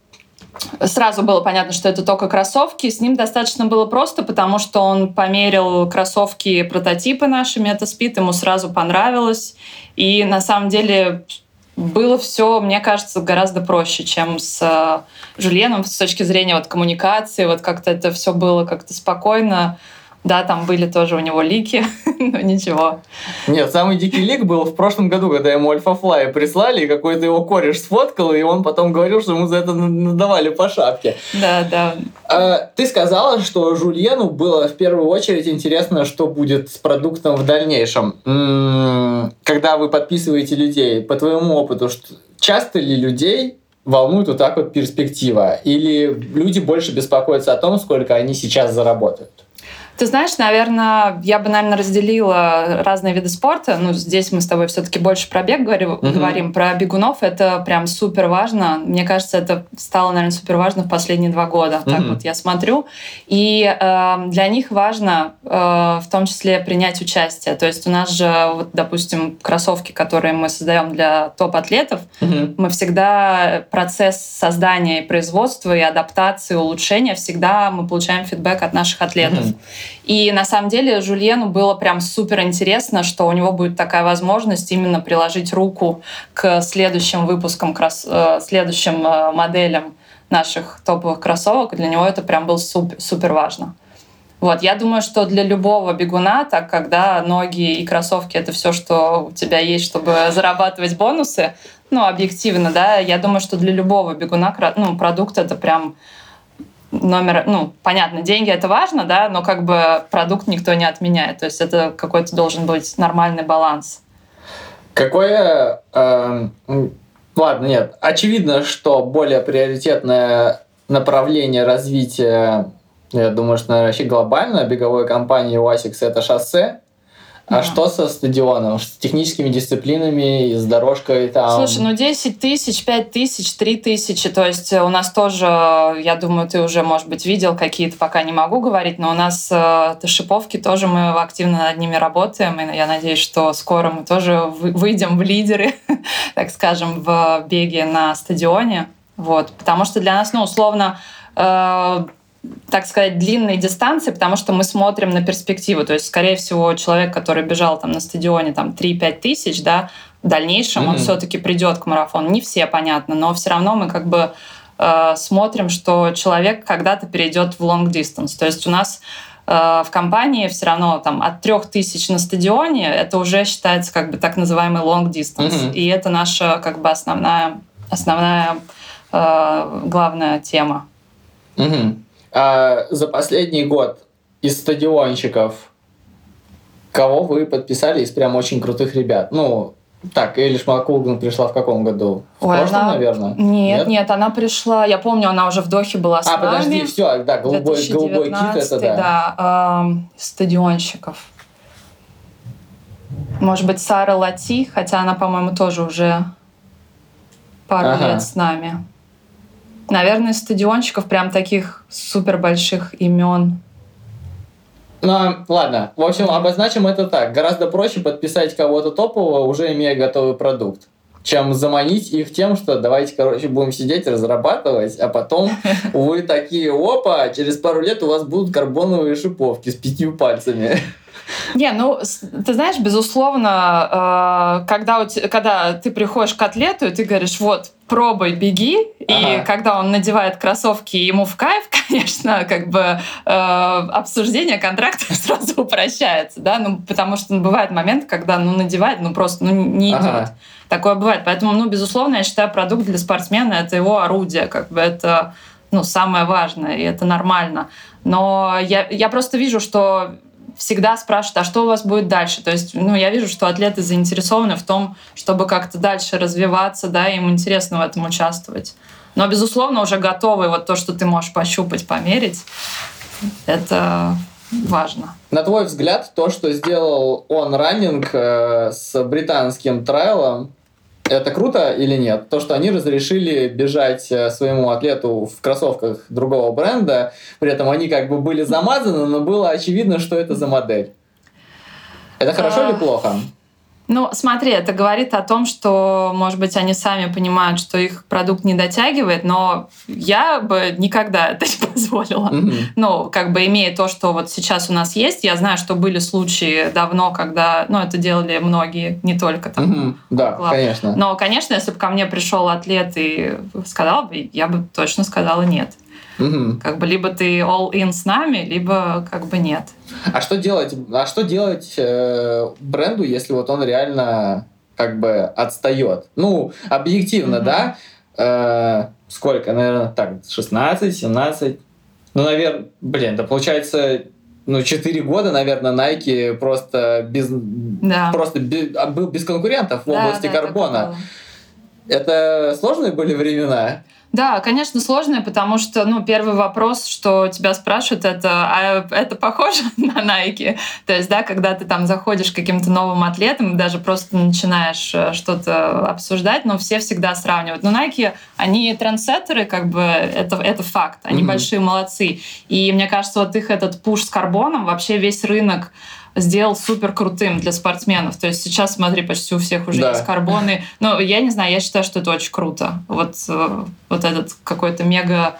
сразу было понятно, что это только кроссовки. С ним достаточно было просто, потому что он померил кроссовки прототипы наши Metaspeed, ему сразу понравилось. И на самом деле было все, мне кажется, гораздо проще, чем с э, Жульеном с точки зрения вот коммуникации, вот как-то это все было как-то спокойно. Да, там были тоже у него лики, но ничего. Нет, самый дикий лик был в прошлом году, когда ему Альфа-Флай прислали, и какой-то его кореш сфоткал, и он потом говорил, что ему за это надавали по шапке. Да, да. А, ты сказала, что Жульену было в первую очередь интересно, что будет с продуктом в дальнейшем. М-м, когда вы подписываете людей, по твоему опыту, часто ли людей волнует вот так вот перспектива? Или люди больше беспокоятся о том, сколько они сейчас заработают? Ты знаешь, наверное, я бы, наверное, разделила разные виды спорта. Ну, здесь мы с тобой все-таки больше про бег говорим, mm-hmm. говорим. Про бегунов это прям супер важно. Мне кажется, это стало, наверное, супер важно в последние два года. Mm-hmm. Так вот я смотрю. И э, для них важно э, в том числе принять участие. То есть у нас же, вот, допустим, кроссовки, которые мы создаем для топ-атлетов, mm-hmm. мы всегда процесс создания и производства, и адаптации, улучшения, всегда мы получаем фидбэк от наших атлетов. Mm-hmm. И на самом деле Жульену было прям супер интересно, что у него будет такая возможность именно приложить руку к следующим выпускам, э, следующим э, моделям наших топовых кроссовок. Для него это прям было супер, супер важно. Вот, я думаю, что для любого бегуна, так когда ноги и кроссовки это все, что у тебя есть, чтобы зарабатывать бонусы, ну, объективно, да, я думаю, что для любого бегуна ну, продукт это прям номер, ну, понятно, деньги это важно, да, но как бы продукт никто не отменяет. То есть это какой-то должен быть нормальный баланс. Какое... Э, ладно, нет. Очевидно, что более приоритетное направление развития, я думаю, что, наверное, вообще глобально беговой компании UASICS это шоссе. А что со стадионом, с техническими дисциплинами, с дорожкой там? Слушай, ну 10 тысяч, 5 тысяч, 3 тысячи, то есть у нас тоже, я думаю, ты уже, может быть, видел какие-то, пока не могу говорить, но у нас э, шиповки тоже мы активно над ними работаем, и я надеюсь, что скоро мы тоже выйдем в лидеры, так скажем, в беге на стадионе, вот, потому что для нас, ну, условно, э, так сказать, длинные дистанции, потому что мы смотрим на перспективу. То есть, скорее всего, человек, который бежал там на стадионе там 3-5 тысяч, да, в дальнейшем mm-hmm. он все-таки придет к марафону. Не все, понятно, но все равно мы как бы э, смотрим, что человек когда-то перейдет в long distance. То есть у нас э, в компании все равно там от трех тысяч на стадионе это уже считается как бы так называемый long distance. Mm-hmm. И это наша как бы основная, основная э, главная тема. Mm-hmm. А за последний год из стадионщиков кого вы подписали из прям очень крутых ребят? Ну, так, Элиш Маккулган пришла в каком году? В Ой, прошлом, она... наверное? Нет, нет, нет, она пришла, я помню, она уже в Дохе была с а, нами. А, подожди, все, да, голубой, голубой кит это да. Да, э, стадионщиков. Может быть, Сара Лати, хотя она, по-моему, тоже уже пару ага. лет с нами. Наверное, стадионщиков прям таких супер больших имен. Ну, ладно. В общем, обозначим это так. Гораздо проще подписать кого-то топового, уже имея готовый продукт, чем заманить их тем, что давайте, короче, будем сидеть, разрабатывать, а потом вы такие, опа, через пару лет у вас будут карбоновые шиповки с пятью пальцами. Не, ну, ты знаешь, безусловно, э, когда, когда ты приходишь к атлету, и ты говоришь, вот, пробуй, беги, ага. и когда он надевает кроссовки, ему в кайф, конечно, как бы э, обсуждение контракта сразу упрощается, да, ну, потому что ну, бывает момент, когда, ну, надевает, ну, просто, ну, не идет. Ага. Такое бывает. Поэтому, ну, безусловно, я считаю, продукт для спортсмена — это его орудие, как бы это, ну, самое важное, и это нормально. Но я, я просто вижу, что всегда спрашивают, а что у вас будет дальше? То есть, ну, я вижу, что атлеты заинтересованы в том, чтобы как-то дальше развиваться, да, им интересно в этом участвовать. Но, безусловно, уже готовы вот то, что ты можешь пощупать, померить, это важно. На твой взгляд, то, что сделал он раннинг э, с британским трайлом, это круто или нет? То, что они разрешили бежать э, своему атлету в кроссовках другого бренда, при этом они как бы были замазаны, но было очевидно, что это за модель. Это хорошо а... или плохо? Ну, смотри, это говорит о том, что, может быть, они сами понимают, что их продукт не дотягивает, но я бы никогда это не позволила. Mm-hmm. Ну, как бы имея то, что вот сейчас у нас есть, я знаю, что были случаи давно, когда, ну, это делали многие, не только там. Mm-hmm. Да, конечно. Но, конечно, если бы ко мне пришел атлет и сказал бы, я бы точно сказала нет. Угу. Как бы либо ты all in с нами, либо как бы нет. А что делать? А что делать э, бренду, если вот он реально как бы отстает? Ну, объективно, угу. да? Э, сколько? Наверное, так, 16, 17. Ну, наверное, блин, да получается ну, 4 года, наверное, Nike просто без, да. просто без, а, был без конкурентов в да, области да, карбона. Это сложные были времена? Да, конечно, сложные, потому что, ну, первый вопрос, что тебя спрашивают, это, а это похоже на Nike? То есть, да, когда ты там заходишь к каким-то новым атлетам, даже просто начинаешь э, что-то обсуждать, но все всегда сравнивают. Но Nike, они трендсеттеры, как бы, это, это факт, они mm-hmm. большие молодцы. И мне кажется, вот их этот пуш с карбоном, вообще весь рынок сделал супер крутым для спортсменов. То есть сейчас, смотри, почти у всех уже да. есть карбоны. Но я не знаю, я считаю, что это очень круто. Вот, э, вот этот какой-то мега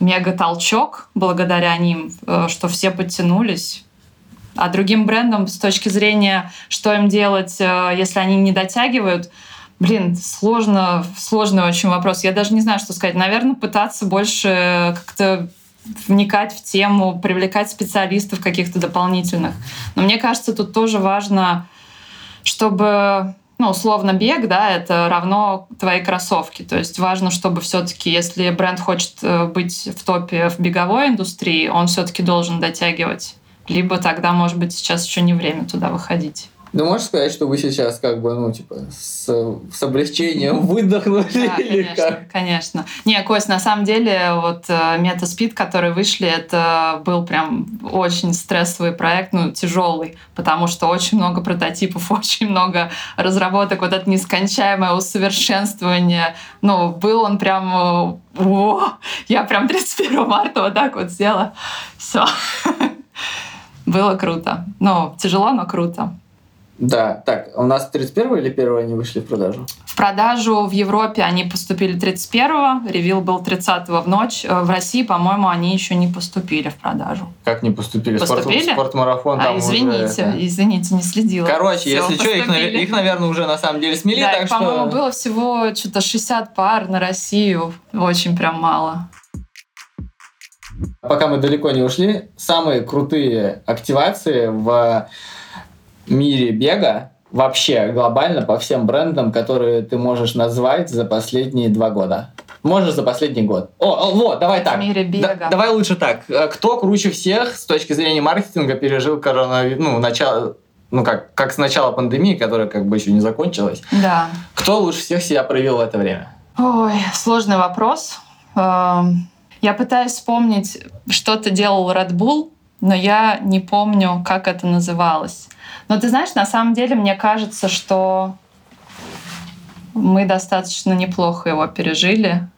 мега толчок благодаря ним, э, что все подтянулись. А другим брендам с точки зрения, что им делать, э, если они не дотягивают, блин, сложно, сложный очень вопрос. Я даже не знаю, что сказать. Наверное, пытаться больше как-то вникать в тему, привлекать специалистов каких-то дополнительных. Но мне кажется, тут тоже важно, чтобы ну, условно бег, да, это равно твои кроссовки. То есть важно, чтобы все-таки, если бренд хочет э, быть в топе в беговой индустрии, он все-таки должен дотягивать. Либо тогда, может быть, сейчас еще не время туда выходить. Ну, можешь сказать, что вы сейчас как бы, ну, типа, с, с облегчением выдохнули? Да, конечно, как? конечно. Не, Кость, на самом деле, вот Метаспид, который вышли, это был прям очень стрессовый проект, ну, тяжелый, потому что очень много прототипов, очень много разработок, вот это нескончаемое усовершенствование. Ну, был он прям... О, я прям 31 марта вот так вот сделала. Все. Было круто. Ну, тяжело, но круто. Да, так, у нас 31 или 1 они вышли в продажу? В продажу в Европе они поступили 31-го, ревил был 30-го в ночь. Э, в России, по-моему, они еще не поступили в продажу. Как не поступили? Поступили? Спорт, спортмарафон а, извините, уже, это... извините, не следила. Короче, Все, если что, их, их, наверное, уже на самом деле смели, да, так их, что... по-моему, было всего что-то 60 пар на Россию. Очень прям мало. Пока мы далеко не ушли, самые крутые активации в мире бега вообще глобально по всем брендам, которые ты можешь назвать за последние два года? Можешь за последний год. О, о вот, давай так. В мире бега. Да, давай лучше так. Э, кто круче всех с точки зрения маркетинга пережил коронавирус, ну, начало, ну, как, как с начала пандемии, которая как бы еще не закончилась. Да. Кто лучше всех себя проявил в это время? Ой, сложный вопрос. Эм, я пытаюсь вспомнить, что-то делал Red Bull, но я не помню, как это называлось. Но ты знаешь, на самом деле, мне кажется, что мы достаточно неплохо его пережили.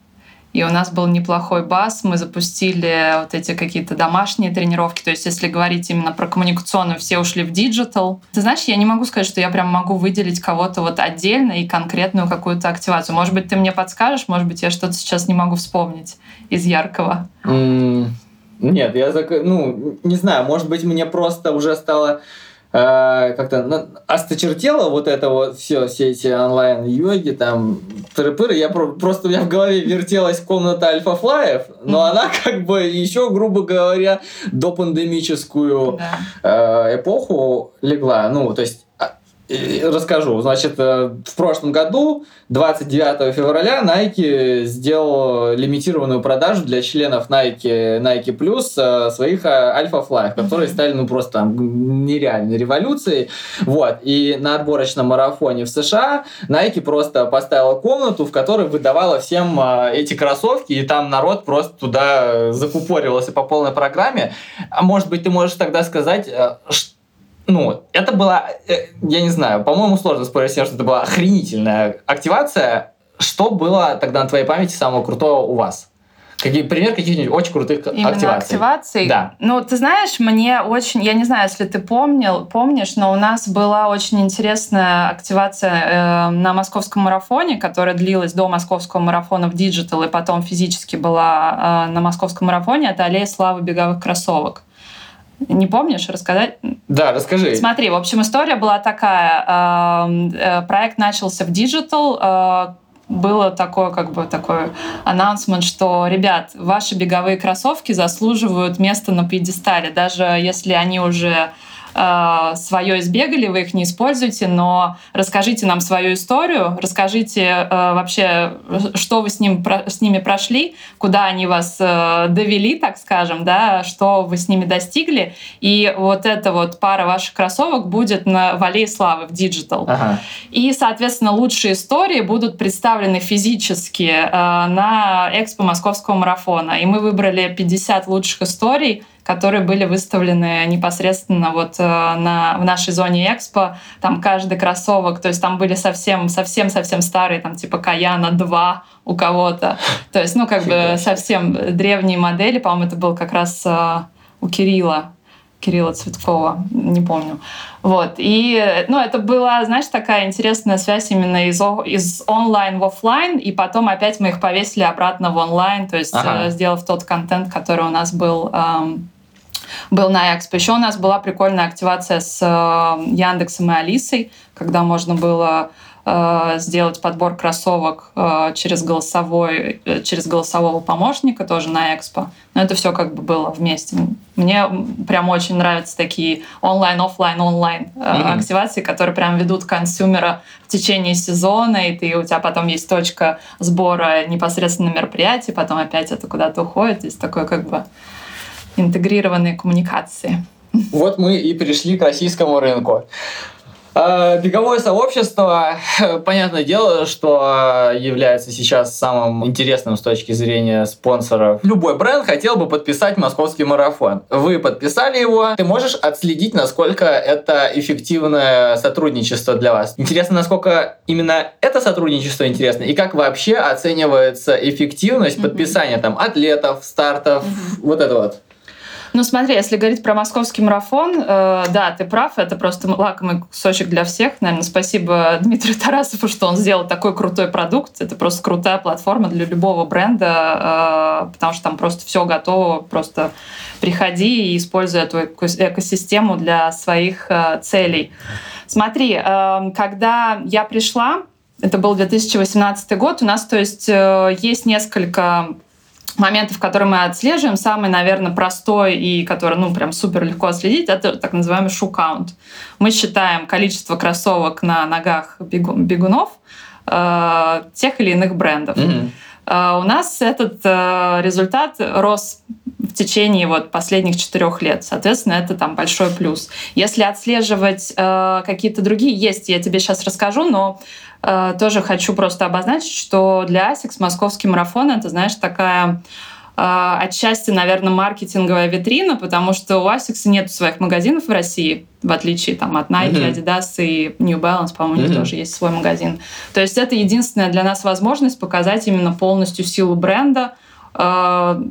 И у нас был неплохой buzz. Мы запустили вот эти какие-то домашние тренировки. То есть, если говорить именно про коммуникационную, все ушли в digital. Ты знаешь, я не могу сказать, что я прям могу выделить кого-то вот отдельно и конкретную какую-то активацию. Может быть, ты мне подскажешь, может быть, я что-то сейчас не могу вспомнить из яркого. Mm, нет, я ну, не знаю, может быть, мне просто уже стало э, как-то осточертело вот это вот все, все эти онлайн-йоги, там, тыры-пыры. Я про- просто у меня в голове вертелась комната альфа-флаев, но mm-hmm. она как бы еще, грубо говоря, до пандемическую да. э, эпоху легла. Ну, то есть расскажу. Значит, э, в прошлом году, 29 февраля, Nike сделал лимитированную продажу для членов Nike, Nike Plus э, своих э, Alpha Fly, которые стали ну просто там нереальной революцией. Вот. И на отборочном марафоне в США Nike просто поставила комнату, в которой выдавала всем эти кроссовки, и там народ просто туда закупоривался по полной программе. А может быть, ты можешь тогда сказать, что ну, это была, э, я не знаю, по-моему, сложно спорить с тем, что это была охренительная активация. Что было тогда на твоей памяти самого крутого у вас? Какие, пример каких-нибудь очень крутых Именно активаций. активаций? Да. Ну, ты знаешь, мне очень... Я не знаю, если ты помнил, помнишь, но у нас была очень интересная активация э, на московском марафоне, которая длилась до московского марафона в digital и потом физически была э, на московском марафоне. Это аллея славы беговых кроссовок. Не помнишь рассказать? Да, расскажи. Смотри, в общем, история была такая. Эм, э, проект начался в Digital. Э, было такое, как бы, такой анонсмент, что, ребят, ваши беговые кроссовки заслуживают места на пьедестале, даже если они уже э, свое избегали, вы их не используете, но расскажите нам свою историю, расскажите э, вообще, что вы с, ним, с ними прошли, куда они вас э, довели, так скажем, да, что вы с ними достигли. И вот эта вот пара ваших кроссовок будет на Вале Славы в Digital. Ага. И, соответственно, лучшие истории будут представлены физически э, на Экспо Московского марафона. И мы выбрали 50 лучших историй, которые были выставлены непосредственно вот э, на, в нашей зоне экспо. Там каждый кроссовок, то есть там были совсем, совсем, совсем старые, там типа Каяна 2 у кого-то. То есть, ну, как бы совсем древние модели. По-моему, это был как раз э, у Кирилла. Кирилла Цветкова, не помню. Вот. И, ну, это была, знаешь, такая интересная связь именно из, из онлайн в офлайн, и потом опять мы их повесили обратно в онлайн, то есть ага. Э, сделав тот контент, который у нас был эм, был на Экспо. Еще у нас была прикольная активация с э, Яндексом и Алисой, когда можно было э, сделать подбор кроссовок э, через голосовой, через голосового помощника тоже на Экспо. Но это все как бы было вместе. Мне прям очень нравятся такие онлайн, офлайн, онлайн mm-hmm. активации, которые прям ведут консюмера в течение сезона, и ты у тебя потом есть точка сбора непосредственно мероприятий, потом опять это куда-то уходит. Здесь такое как бы интегрированные коммуникации. Вот мы и пришли к российскому рынку. А, беговое сообщество, понятное дело, что является сейчас самым интересным с точки зрения спонсоров. Любой бренд хотел бы подписать московский марафон. Вы подписали его. Ты можешь отследить, насколько это эффективное сотрудничество для вас. Интересно, насколько именно это сотрудничество интересно и как вообще оценивается эффективность mm-hmm. подписания там атлетов, стартов, mm-hmm. вот это вот. Ну смотри, если говорить про московский марафон, э, да, ты прав, это просто лакомый кусочек для всех. Наверное, спасибо Дмитрию Тарасову, что он сделал такой крутой продукт. Это просто крутая платформа для любого бренда, э, потому что там просто все готово, просто приходи и используй эту экосистему для своих э, целей. Смотри, э, когда я пришла, это был 2018 год, у нас, то есть, э, есть несколько моментов, которые мы отслеживаем, самый, наверное, простой и который, ну, прям супер легко отследить, это так называемый шу-каунт. Мы считаем количество кроссовок на ногах бегу бегунов э, тех или иных брендов. Mm-hmm. Uh, у нас этот uh, результат рос в течение вот последних четырех лет. Соответственно, это там большой плюс. Если отслеживать uh, какие-то другие, есть, я тебе сейчас расскажу, но Э, тоже хочу просто обозначить, что для ASICS московский марафон — это, знаешь, такая э, отчасти, наверное, маркетинговая витрина, потому что у ASICS нет своих магазинов в России, в отличие там, от Nike, mm-hmm. Adidas и New Balance, по-моему, mm-hmm. у них тоже есть свой магазин. То есть это единственная для нас возможность показать именно полностью силу бренда, э,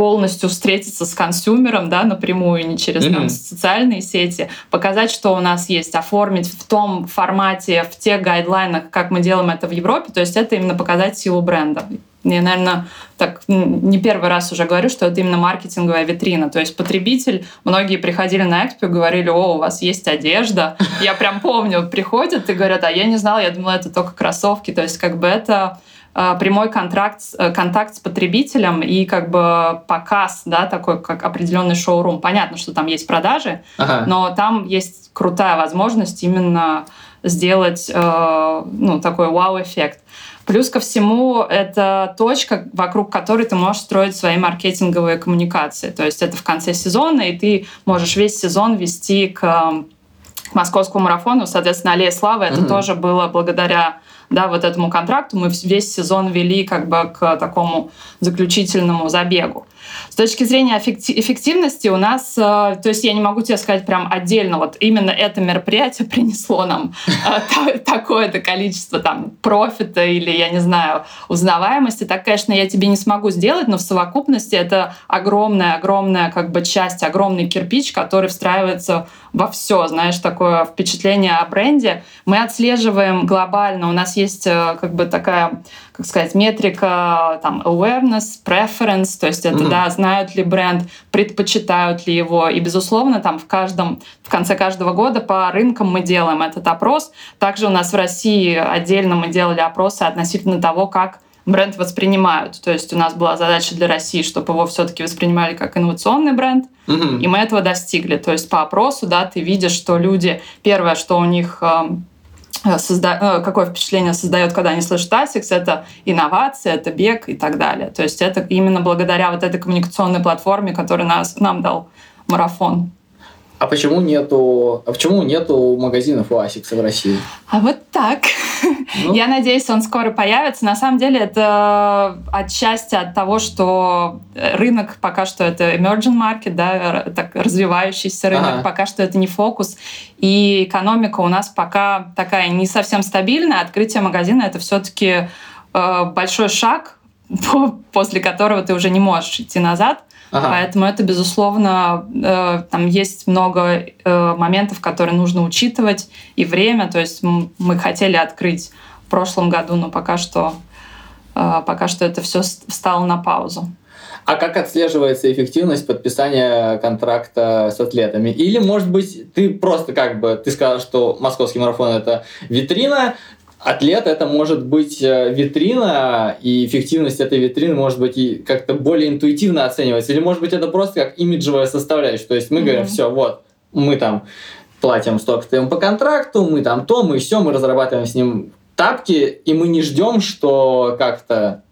полностью встретиться с консюмером, да, напрямую, не через mm-hmm. там, социальные сети, показать, что у нас есть, оформить в том формате, в тех гайдлайнах, как мы делаем это в Европе, то есть это именно показать силу бренда. Я, наверное, так не первый раз уже говорю, что это именно маркетинговая витрина. То есть потребитель, многие приходили на экспо и говорили, о, у вас есть одежда. Я прям помню, приходят и говорят, а я не знала, я думала, это только кроссовки. То есть как бы это прямой контракт, э, контакт с потребителем и как бы показ, да, такой как определенный шоурум. Понятно, что там есть продажи, ага. но там есть крутая возможность именно сделать э, ну, такой вау-эффект. Плюс ко всему, это точка, вокруг которой ты можешь строить свои маркетинговые коммуникации. То есть это в конце сезона, и ты можешь весь сезон вести к московскому марафону. Соответственно, Аллея Славы, это mm-hmm. тоже было благодаря да, вот этому контракту мы весь сезон вели как бы к такому заключительному забегу. С точки зрения эффективности у нас, э, то есть я не могу тебе сказать прям отдельно, вот именно это мероприятие принесло нам э, такое-то количество там профита или, я не знаю, узнаваемости. Так, конечно, я тебе не смогу сделать, но в совокупности это огромная-огромная как бы часть, огромный кирпич, который встраивается во все, знаешь, такое впечатление о бренде. Мы отслеживаем глобально, у нас есть э, как бы такая, как сказать, метрика там awareness, preference, то есть это, mm-hmm. Да, знают ли бренд, предпочитают ли его. И, безусловно, там в каждом, в конце каждого года по рынкам мы делаем этот опрос. Также у нас в России отдельно мы делали опросы относительно того, как бренд воспринимают. То есть у нас была задача для России, чтобы его все-таки воспринимали как инновационный бренд, mm-hmm. и мы этого достигли. То есть по опросу, да, ты видишь, что люди, первое, что у них эм, созда... Э, какое впечатление создает, когда они слышат ASICS, это инновация, это бег и так далее. То есть это именно благодаря вот этой коммуникационной платформе, которую нас, нам дал марафон. А почему нету, а почему нету магазинов у Асикса в России? А вот так. Ну. Я надеюсь, он скоро появится. На самом деле это отчасти от того, что рынок пока что это emerging market, да, так развивающийся рынок, ага. пока что это не фокус. И экономика у нас пока такая не совсем стабильная. Открытие магазина это все-таки э, большой шаг, после которого ты уже не можешь идти назад. Ага. Поэтому это, безусловно, э, там есть много э, моментов, которые нужно учитывать, и время. То есть мы хотели открыть в прошлом году, но пока что, э, пока что это все встало на паузу. А как отслеживается эффективность подписания контракта с атлетами? Или, может быть, ты просто как бы, ты сказал, что московский марафон это витрина, Атлет это может быть э, витрина, и эффективность этой витрины может быть и как-то более интуитивно оцениваться. Или может быть это просто как имиджевая составляющая. То есть мы mm-hmm. говорим, все, вот, мы там платим столько-то ему по контракту, мы там то, мы все, мы разрабатываем с ним тапки, и мы не ждем, что как-то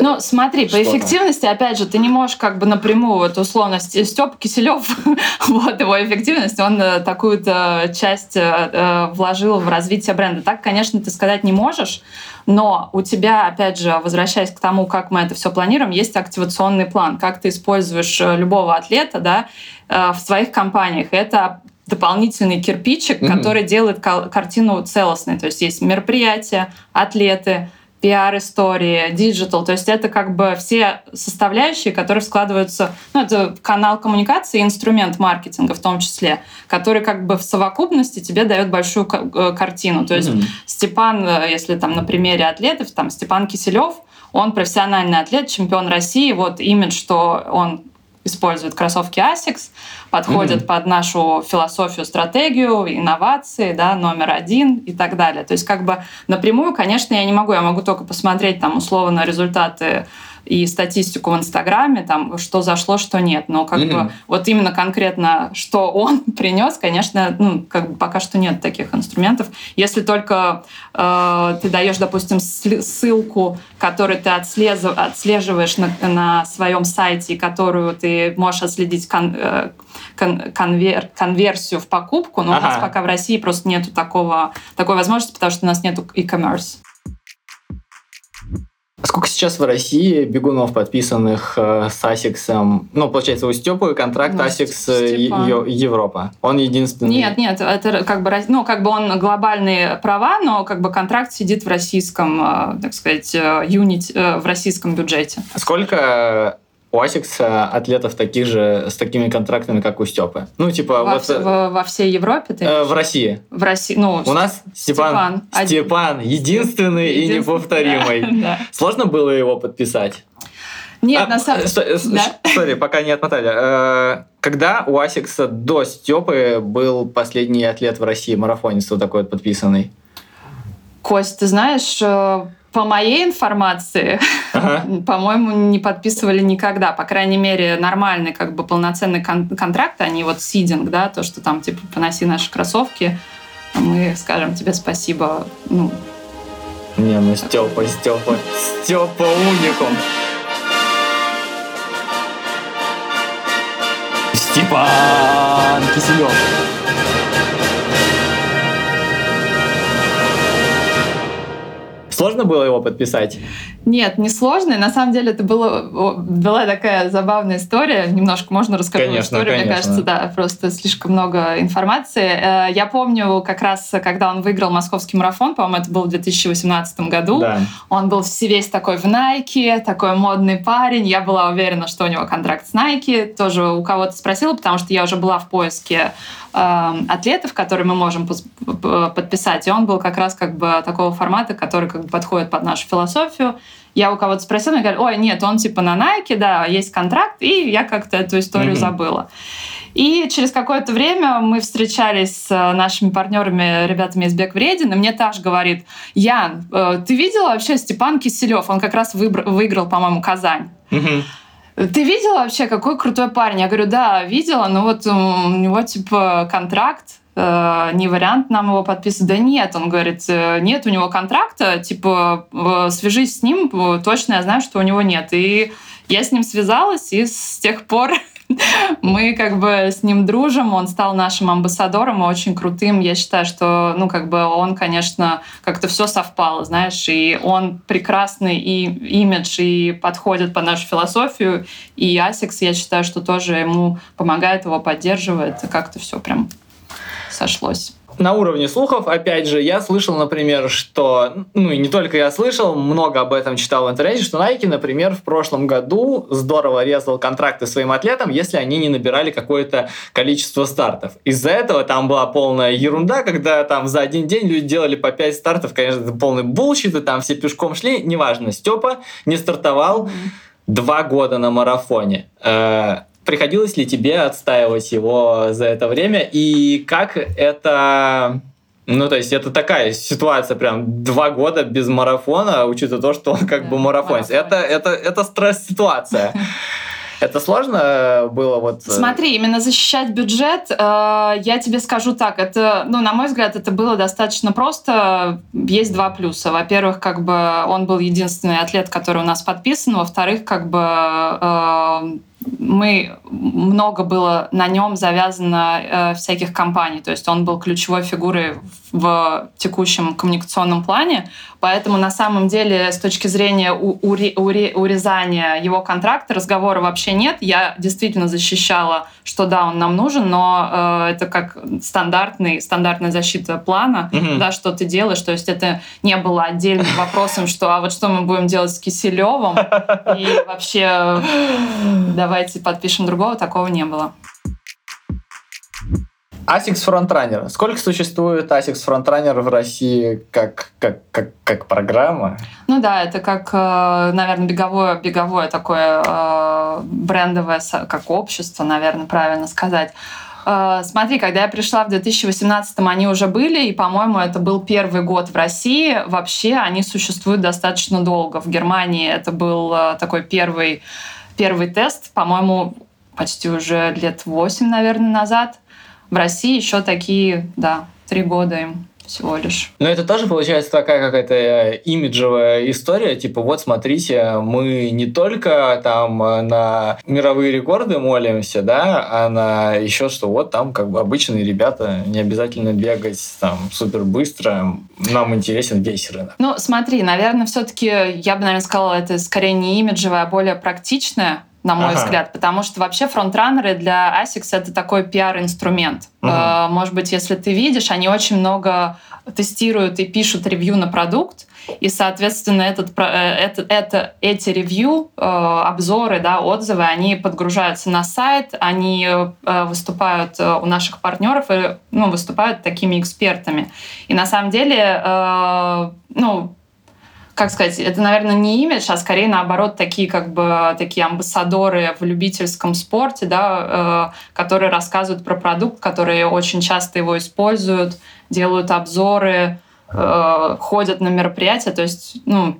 ну, смотри, по эффективности, опять же, ты не можешь как бы напрямую, вот условно, Степ Киселев, вот его эффективность, он э, такую-то часть э, э, вложил в развитие бренда. Так, конечно, ты сказать не можешь, но у тебя, опять же, возвращаясь к тому, как мы это все планируем, есть активационный план, как ты используешь любого атлета да, в своих компаниях. Это дополнительный кирпичик, mm-hmm. который делает картину целостной. То есть есть мероприятия, атлеты, пиар-истории, digital. То есть это как бы все составляющие, которые складываются... Ну, это канал коммуникации, инструмент маркетинга в том числе, который как бы в совокупности тебе дает большую э, картину. То есть mm-hmm. Степан, э, если там на примере атлетов, там Степан Киселев, он профессиональный атлет, чемпион России. Вот имидж, что он используют кроссовки ASICS, подходят mm-hmm. под нашу философию, стратегию, инновации, да, номер один и так далее. То есть как бы напрямую, конечно, я не могу, я могу только посмотреть там условно результаты и статистику в Инстаграме, там, что зашло, что нет. Но как mm-hmm. бы вот именно конкретно, что он принес, конечно, ну, как бы пока что нет таких инструментов. Если только э, ты даешь, допустим, ссылку, которую ты отслежив, отслеживаешь на, на своем сайте, которую ты можешь отследить кон, э, кон, конвер, конверсию в покупку, но ага. у нас пока в России просто нету такого, такой возможности, потому что у нас нету e-commerce. Сколько сейчас в России бегунов, подписанных э, с ASICS ом? Ну, получается, у Степы контракт ну, ASICS э, Европа. Он единственный. Нет, нет, это как бы, ну, как бы он глобальные права, но как бы контракт сидит в российском, э, так сказать, э, unit, в российском бюджете. Сколько у ASICS атлетов таких же, с такими контрактами, как у Степы. Ну, типа... Во, вот, во, во всей Европе ты э, В России. В России, ну... У нас Степан, Степан, Степан единственный, единственный и неповторимый. Да. Сложно было его подписать? Нет, а, на самом деле... Sorry, пока не отмотали. Э, когда у ASICS а до Степы был последний атлет в России, марафонец вот такой вот подписанный? Кость, ты знаешь, э, по моей информации, ага. по-моему, не подписывали никогда. По крайней мере, нормальный, как бы полноценный кон- контракт, а не вот seeding, да, то, что там, типа, поноси наши кроссовки, а мы скажем тебе спасибо. Ну, не, ну Степа, Степа, Степа уникум. Степан Киселев. Сложно было его подписать? Нет, не сложно. И на самом деле это было, была такая забавная история. Немножко можно рассказать конечно, историю. Конечно. Мне кажется, да, просто слишком много информации. Э, я помню как раз, когда он выиграл московский марафон, по-моему, это было в 2018 году. Да. Он был весь такой в Nike, такой модный парень. Я была уверена, что у него контракт с Nike. Тоже у кого-то спросила, потому что я уже была в поиске э, атлетов, которые мы можем подписать. И он был как раз как бы такого формата, который как бы подходит под нашу философию. Я у кого-то спросила, мне говорят, ой, нет, он типа на Nike, да, есть контракт, и я как-то эту историю mm-hmm. забыла. И через какое-то время мы встречались с нашими партнерами, ребятами из Бег Вредин, и мне Таш говорит, Ян, э, ты видела вообще Степан Киселев? Он как раз выбр- выиграл, по-моему, Казань. Mm-hmm. Ты видела вообще, какой крутой парень? Я говорю, да, видела, но вот у него типа контракт, э, не вариант нам его подписывать. Да нет, он говорит, э, нет у него контракта, типа, э, свяжись с ним, точно я знаю, что у него нет. И я с ним связалась, и с тех пор мы как бы с ним дружим, он стал нашим амбассадором очень крутым. Я считаю, что, ну, как бы он, конечно, как-то все совпало, знаешь, и он прекрасный и имидж, и подходит по нашу философию, и ASICS, я считаю, что тоже ему помогает, его поддерживает, как-то все прям сошлось. На уровне слухов, опять же, я слышал, например, что, ну и не только я слышал, много об этом читал в интернете, что Nike, например, в прошлом году здорово резал контракты своим атлетам, если они не набирали какое-то количество стартов. Из-за этого там была полная ерунда, когда там за один день люди делали по 5 стартов, конечно, это полный bullshit, и там все пешком шли, неважно, Степа не стартовал два года на марафоне. Э, приходилось ли тебе отстаивать его за это время? И как это... Ну, то есть это такая ситуация, прям два года без марафона, учитывая то, что он как да, бы марафонец. Это, это, это стресс-ситуация. Это сложно было вот... Э, Смотри, именно защищать бюджет, э, я тебе скажу так, это, ну, на мой взгляд, это было достаточно просто. Есть два плюса. Во-первых, как бы он был единственный атлет, который у нас подписан. Во-вторых, как бы э, мы много было на нем завязано э, всяких компаний, то есть он был ключевой фигурой в текущем коммуникационном плане, поэтому на самом деле с точки зрения ури, ури, урезания его контракта разговора вообще нет. Я действительно защищала, что да, он нам нужен, но э, это как стандартный стандартная защита плана, mm-hmm. да, что ты делаешь, то есть это не было отдельным вопросом, что а вот что мы будем делать с Киселевым и вообще давайте подпишем другого, такого не было. ASICS Frontrunner. Сколько существует ASICS Frontrunner в России как, как, как, как программа? Ну да, это как, э, наверное, беговое, беговое такое э, брендовое, как общество, наверное, правильно сказать. Э, смотри, когда я пришла в 2018-м, они уже были, и, по-моему, это был первый год в России. Вообще они существуют достаточно долго. В Германии это был такой первый, первый тест, по-моему, почти уже лет 8, наверное, назад. В России еще такие, да, три года им всего лишь. Но это тоже получается такая какая-то э, имиджевая история, типа вот смотрите, мы не только там э, на мировые рекорды молимся, да, а на еще что вот там как бы обычные ребята, не обязательно бегать там супер быстро, нам интересен весь рынок. Ну смотри, наверное, все-таки я бы, наверное, сказала, это скорее не имиджевая, а более практичная на мой ага. взгляд, потому что вообще фронтранеры для ASICS это такой пиар-инструмент. Угу. Может быть, если ты видишь, они очень много тестируют и пишут ревью на продукт, и, соответственно, этот, э, это, это, эти ревью, э, обзоры, да, отзывы, они подгружаются на сайт, они выступают у наших партнеров и ну, выступают такими экспертами. И на самом деле, ну, как сказать, это, наверное, не имидж, а скорее наоборот такие как бы такие амбассадоры в любительском спорте, да, э, которые рассказывают про продукт, которые очень часто его используют, делают обзоры, э, ходят на мероприятия, то есть, ну,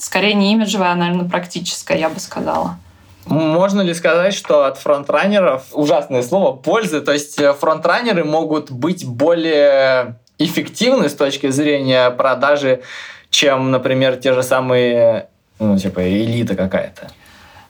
скорее не имиджевая, а, наверное, практическая, я бы сказала. Можно ли сказать, что от фронтранеров, ужасное слово, пользы, то есть э, фронтранеры могут быть более эффективны с точки зрения продажи чем, например, те же самые, ну, типа, элита какая-то.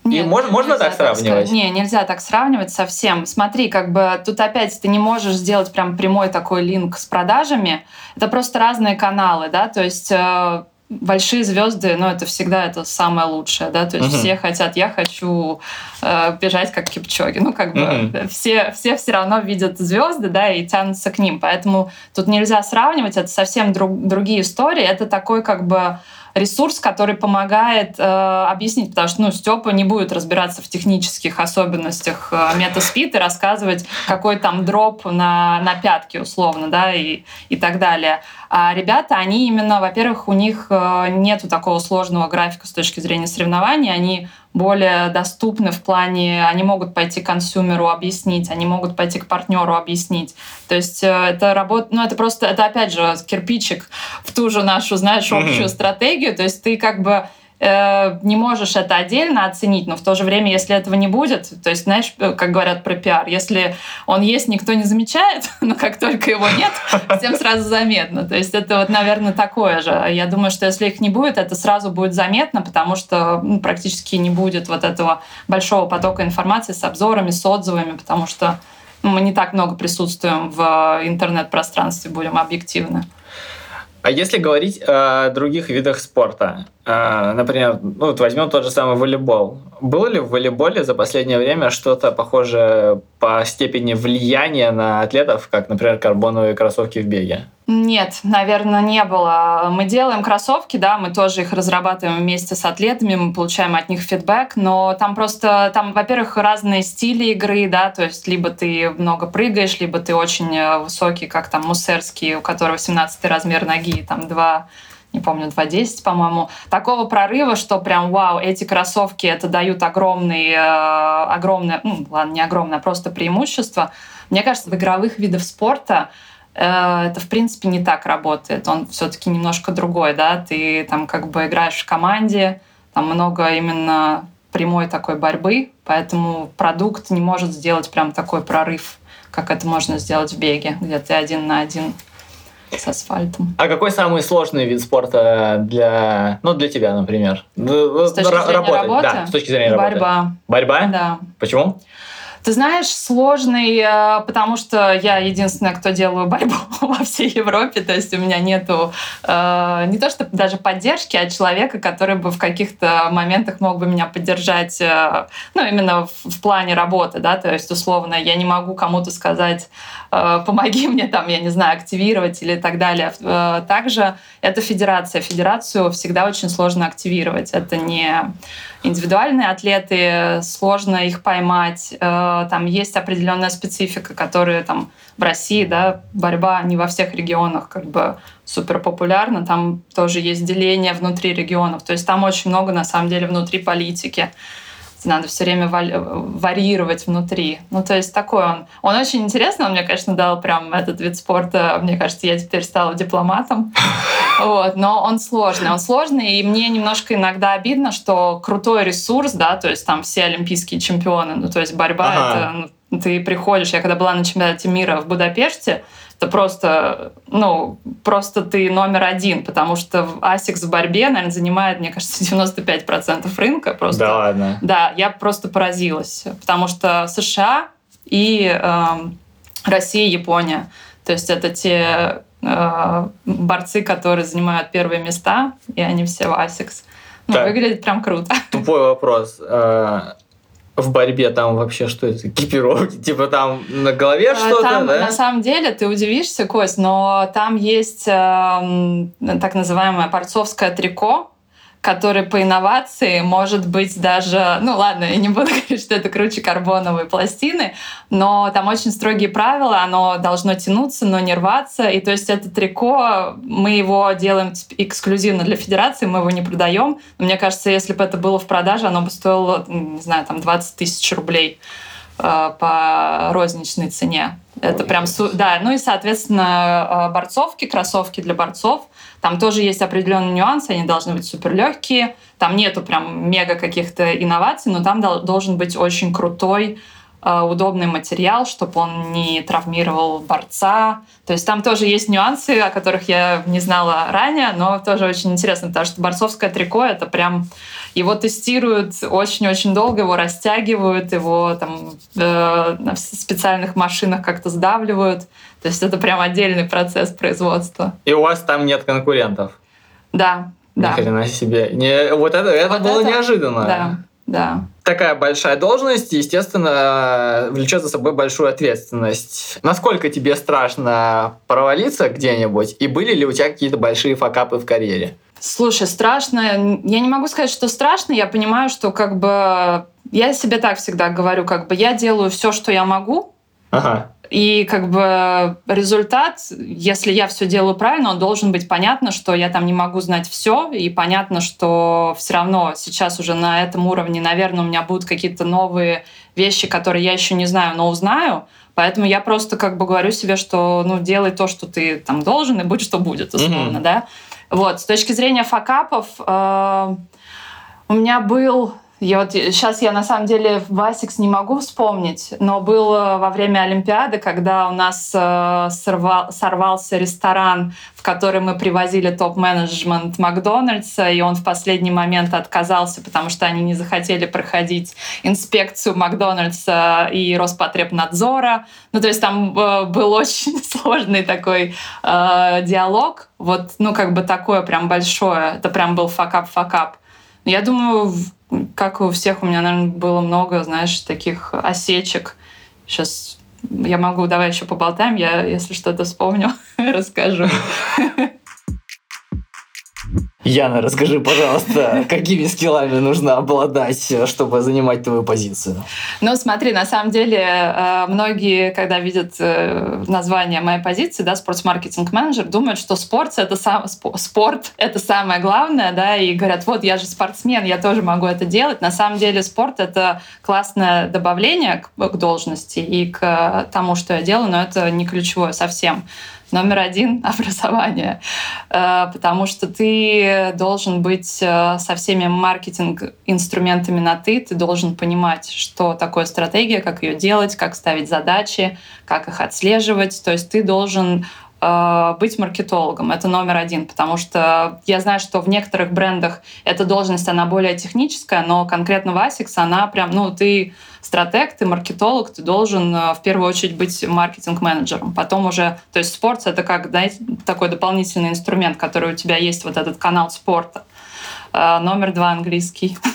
Нет, И можно, можно так сравнивать? Так не, нельзя так сравнивать совсем. Смотри, как бы тут опять ты не можешь сделать прям прямой такой линк с продажами. Это просто разные каналы, да, то есть э, большие звезды, ну, это всегда это самое лучшее, да, то есть uh-huh. все хотят, я хочу э, бежать как Кипчоги, ну, как бы uh-huh. все, все все равно видят звезды, да, и тянутся к ним, поэтому тут нельзя сравнивать, это совсем друг, другие истории, это такой как бы ресурс, который помогает э, объяснить, потому что ну, Степа не будет разбираться в технических особенностях э, метаспид и рассказывать, какой там дроп на, на пятке условно, да, и, и так далее. А ребята, они именно, во-первых, у них э, нету такого сложного графика с точки зрения соревнований, они более доступны в плане, они могут пойти к консюмеру объяснить, они могут пойти к партнеру объяснить. То есть э, это работа, ну это просто, это опять же кирпичик в ту же нашу, знаешь, общую mm-hmm. стратегию. То есть ты как бы Э, не можешь это отдельно оценить, но в то же время, если этого не будет, то есть, знаешь, э, как говорят про пиар, если он есть, никто не замечает, но как только его нет, всем сразу заметно. То есть это вот, наверное, такое же. Я думаю, что если их не будет, это сразу будет заметно, потому что ну, практически не будет вот этого большого потока информации с обзорами, с отзывами, потому что ну, мы не так много присутствуем в интернет-пространстве, будем объективны. А если говорить о других видах спорта, например, ну, вот возьмем тот же самый волейбол. Было ли в волейболе за последнее время что-то похожее по степени влияния на атлетов, как, например, карбоновые кроссовки в беге? Нет, наверное, не было. Мы делаем кроссовки, да, мы тоже их разрабатываем вместе с атлетами, мы получаем от них фидбэк, но там просто, там, во-первых, разные стили игры, да, то есть либо ты много прыгаешь, либо ты очень э, высокий, как там Мусерский, у которого 17 размер ноги, там два не помню, 2.10, по-моему, такого прорыва, что прям вау, эти кроссовки это дают огромные, э, огромное, ну, ладно, не огромное, а просто преимущество. Мне кажется, в игровых видах спорта э, это, в принципе, не так работает. Он все-таки немножко другой, да, ты там как бы играешь в команде, там много именно прямой такой борьбы, поэтому продукт не может сделать прям такой прорыв, как это можно сделать в беге, где ты один на один с асфальтом. А какой самый сложный вид спорта для, ну, для тебя, например? С точки зрения работать? работы? Да, с точки зрения Борьба. работы. Борьба. Борьба? Да. Почему? Ты знаешь, сложный, э, потому что я единственная, кто делаю борьбу во всей Европе, то есть у меня нету э, не то что даже поддержки, а человека, который бы в каких-то моментах мог бы меня поддержать, э, ну, именно в, в плане работы, да, то есть условно я не могу кому-то сказать, э, помоги мне там, я не знаю, активировать или так далее. Э, также это федерация. Федерацию всегда очень сложно активировать. Это не индивидуальные атлеты, сложно их поймать. Э, там есть определенная специфика, которая там в России, да, борьба не во всех регионах как бы супер популярна. Там тоже есть деление внутри регионов. То есть там очень много на самом деле внутри политики надо все время варьировать внутри. Ну, то есть такой он. Он очень интересный, он мне, конечно, дал прям этот вид спорта. Мне кажется, я теперь стала дипломатом. Вот, но он сложный. Он сложный, и мне немножко иногда обидно, что крутой ресурс, да, то есть там все олимпийские чемпионы, ну, то есть борьба, ага. это ну, ты приходишь, я когда была на чемпионате мира в Будапеште, это просто, ну, просто ты номер один, потому что ASICS в борьбе, наверное, занимает, мне кажется, 95% рынка. Просто, да ладно? Да, я просто поразилась, потому что США и э, Россия, Япония, то есть это те э, борцы, которые занимают первые места, и они все в ASICS. Ну, так. выглядит прям круто. Тупой вопрос. В борьбе там вообще что это? Экипировки? Типа там на голове а, что-то, там, да? На самом деле, ты удивишься, Кость, но там есть э, так называемое борцовское трико, который по инновации может быть даже, ну ладно, я не буду говорить, что это круче карбоновой пластины, но там очень строгие правила, оно должно тянуться, но не рваться. И то есть это трико, мы его делаем эксклюзивно для федерации, мы его не продаем. Но мне кажется, если бы это было в продаже, оно бы стоило, не знаю, там 20 тысяч рублей э, по розничной цене. Это прям, да, ну и, соответственно, э, борцовки, кроссовки для борцов. Там тоже есть определенные нюансы, они должны быть супер легкие. Там нету прям мега каких-то инноваций, но там должен быть очень крутой удобный материал, чтобы он не травмировал борца. То есть там тоже есть нюансы, о которых я не знала ранее, но тоже очень интересно, потому что борцовское трико — это прям... Его тестируют очень-очень долго, его растягивают, его там э, на специальных машинах как-то сдавливают. То есть это прям отдельный процесс производства. И у вас там нет конкурентов? Да, Да. Ни хрена себе. Не, вот это, это Вот было это- неожиданно. Да, да. Такая большая должность, естественно, влечет за собой большую ответственность. Насколько тебе страшно провалиться где-нибудь? И были ли у тебя какие-то большие факапы в карьере? Слушай, страшно. Я не могу сказать, что страшно. Я понимаю, что как бы я себе так всегда говорю, как бы я делаю все, что я могу, Ага. И как бы результат, если я все делаю правильно, он должен быть понятно, что я там не могу знать все, и понятно, что все равно сейчас уже на этом уровне, наверное, у меня будут какие-то новые вещи, которые я еще не знаю, но узнаю. Поэтому я просто как бы говорю себе, что ну делай то, что ты там должен, и будь что будет, условно, Мгм. да. Вот с точки зрения факапов э, у меня был я вот сейчас я на самом деле Васикс не могу вспомнить, но был э, во время Олимпиады, когда у нас э, сорвал- сорвался ресторан, в который мы привозили топ-менеджмент Макдональдса, и он в последний момент отказался, потому что они не захотели проходить инспекцию Макдональдса и Роспотребнадзора. Ну, то есть там э, был очень сложный такой э, диалог. Вот, ну, как бы такое прям большое. Это прям был fuckup-fuckup. Я думаю, как и у всех, у меня, наверное, было много, знаешь, таких осечек. Сейчас я могу, давай еще поболтаем, я, если что-то вспомню, расскажу. Яна, расскажи, пожалуйста, какими скиллами нужно обладать, чтобы занимать твою позицию? Ну, смотри, на самом деле, э, многие, когда видят э, название моей позиции, да, спортс-маркетинг-менеджер, думают, что спорт это, сам, спо- спорт — это самое главное, да, и говорят, вот, я же спортсмен, я тоже могу это делать. На самом деле спорт — это классное добавление к, к должности и к тому, что я делаю, но это не ключевое совсем. Номер один — образование. Э, Потому что ты должен быть э, со всеми маркетинг-инструментами на «ты», ты должен понимать, что такое стратегия, как ее делать, как ставить задачи, как их отслеживать. То есть ты должен быть маркетологом. Это номер один, потому что я знаю, что в некоторых брендах эта должность, она более техническая, но конкретно в Asics она прям, ну, ты стратег, ты маркетолог, ты должен э, в первую очередь быть маркетинг-менеджером. Потом уже, то есть спорт — это как, знаете, такой дополнительный инструмент, который у тебя есть, вот этот канал спорта. Э, Номер два — английский.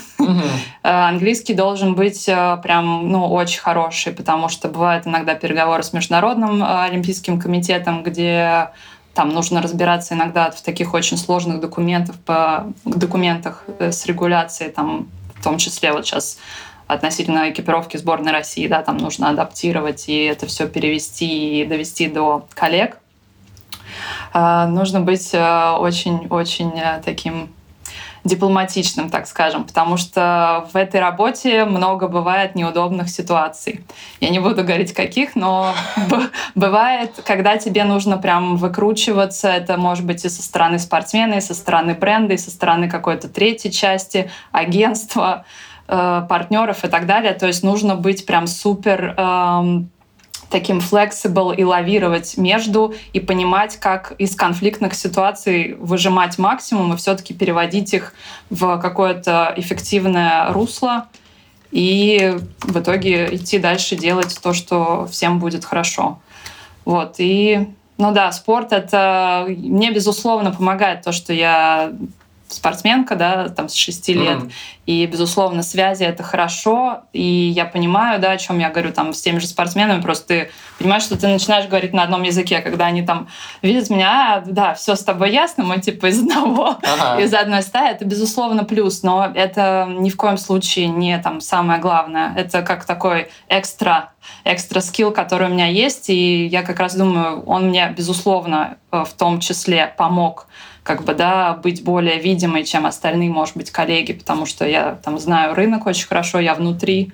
Э, Английский должен быть э, прям, ну, очень хороший, потому что бывают иногда переговоры с Международным Олимпийским комитетом, где там нужно разбираться иногда в таких очень сложных документах, по документах с регуляцией, там, в том числе вот сейчас относительно экипировки сборной России, да, там нужно адаптировать и это все перевести и довести до коллег. Нужно быть очень-очень таким дипломатичным, так скажем, потому что в этой работе много бывает неудобных ситуаций. Я не буду говорить каких, но бывает, когда тебе нужно прям выкручиваться, это может быть и со стороны спортсмена, и со стороны бренда, и со стороны какой-то третьей части, агентства, э, партнеров и так далее. То есть нужно быть прям супер эм, таким flexible и лавировать между и понимать, как из конфликтных ситуаций выжимать максимум и все-таки переводить их в какое-то эффективное русло и в итоге идти дальше делать то, что всем будет хорошо. Вот. И, ну да, спорт — это мне, безусловно, помогает то, что я спортсменка, да, там с 6 лет. Мгм. И, безусловно, связи — это хорошо. И я понимаю, да, о чем я говорю там с теми же спортсменами. Просто ты понимаешь, что ты начинаешь говорить на одном языке, когда они там видят меня, «А, да, все с тобой ясно, мы типа из одного, Ага. из одной стаи. Это, безусловно, плюс. Но это ни в коем случае не там самое главное. Это как такой экстра экстра скилл, который у меня есть, и я как раз думаю, он мне, безусловно, э, в том числе помог как бы, да, быть более видимой, чем остальные, может быть, коллеги, потому что я там знаю рынок очень хорошо, я внутри,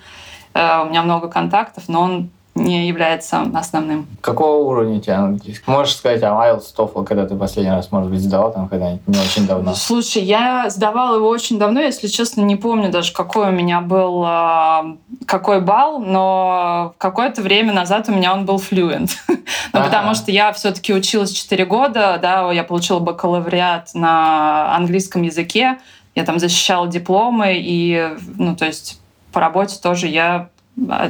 э, у меня много контактов, но он не является основным. Какого уровня у тебя английский? Можешь сказать, а IELTS, TOEFL, когда ты последний раз, может быть, сдавал там когда-нибудь? Не очень давно. Слушай, я сдавала его очень давно, если честно, не помню даже, какой у меня был, э, какой балл, но какое-то время назад у меня он был fluent. Ну, Ага. потому что я все-таки училась 4 года, да, я получила бакалавриат на английском языке, я там защищала дипломы, и, ну, то есть по работе тоже я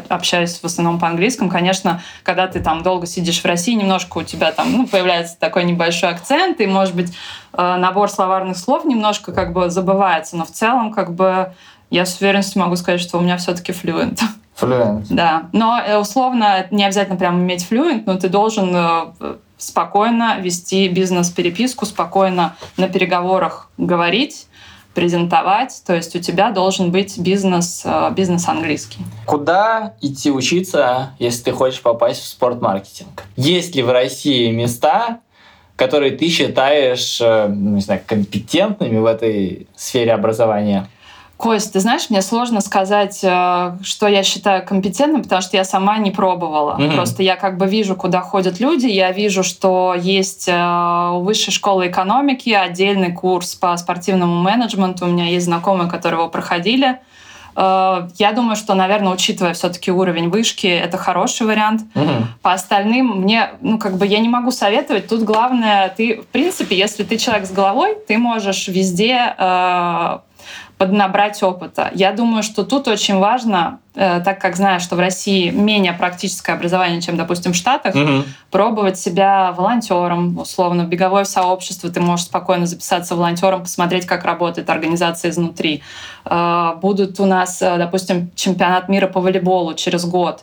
общаюсь в основном по-английскому. Конечно, когда ты там долго сидишь в России, немножко у тебя там ну, появляется такой небольшой акцент, и, может быть, э, набор словарных слов немножко как бы забывается, но в целом как бы я с уверенностью могу сказать, что у меня все-таки флюент. Флюент. Да, но э, условно не обязательно прям иметь флюент, но ты должен э, спокойно вести бизнес-переписку, спокойно на переговорах говорить, презентовать. То есть у тебя должен быть бизнес, э, бизнес английский. Куда идти учиться, если ты хочешь попасть в спортмаркетинг? Есть ли в России места, которые ты считаешь ну, не знаю, компетентными в этой сфере образования? Кость, ты знаешь, мне сложно сказать, э, что я считаю компетентным, потому что я сама не пробовала. Mm-hmm. Просто я как бы вижу, куда ходят люди, я вижу, что есть э, у высшей школы экономики отдельный курс по спортивному менеджменту. У меня есть знакомые, которые его проходили. Э, я думаю, что, наверное, учитывая все-таки уровень вышки, это хороший вариант. Угу. По остальным мне, ну, как бы я не могу советовать. Тут главное, ты, в принципе, если ты человек с головой, ты можешь везде поднабрать опыта. Я думаю, что тут очень важно, э, так как знаю, что в России менее практическое образование, чем, допустим, в Штатах, угу. пробовать себя волонтером, условно, в беговое сообщество. Ты можешь спокойно записаться волонтером, посмотреть, как работает организация изнутри. Э, будут у нас, э, допустим, чемпионат мира по волейболу через год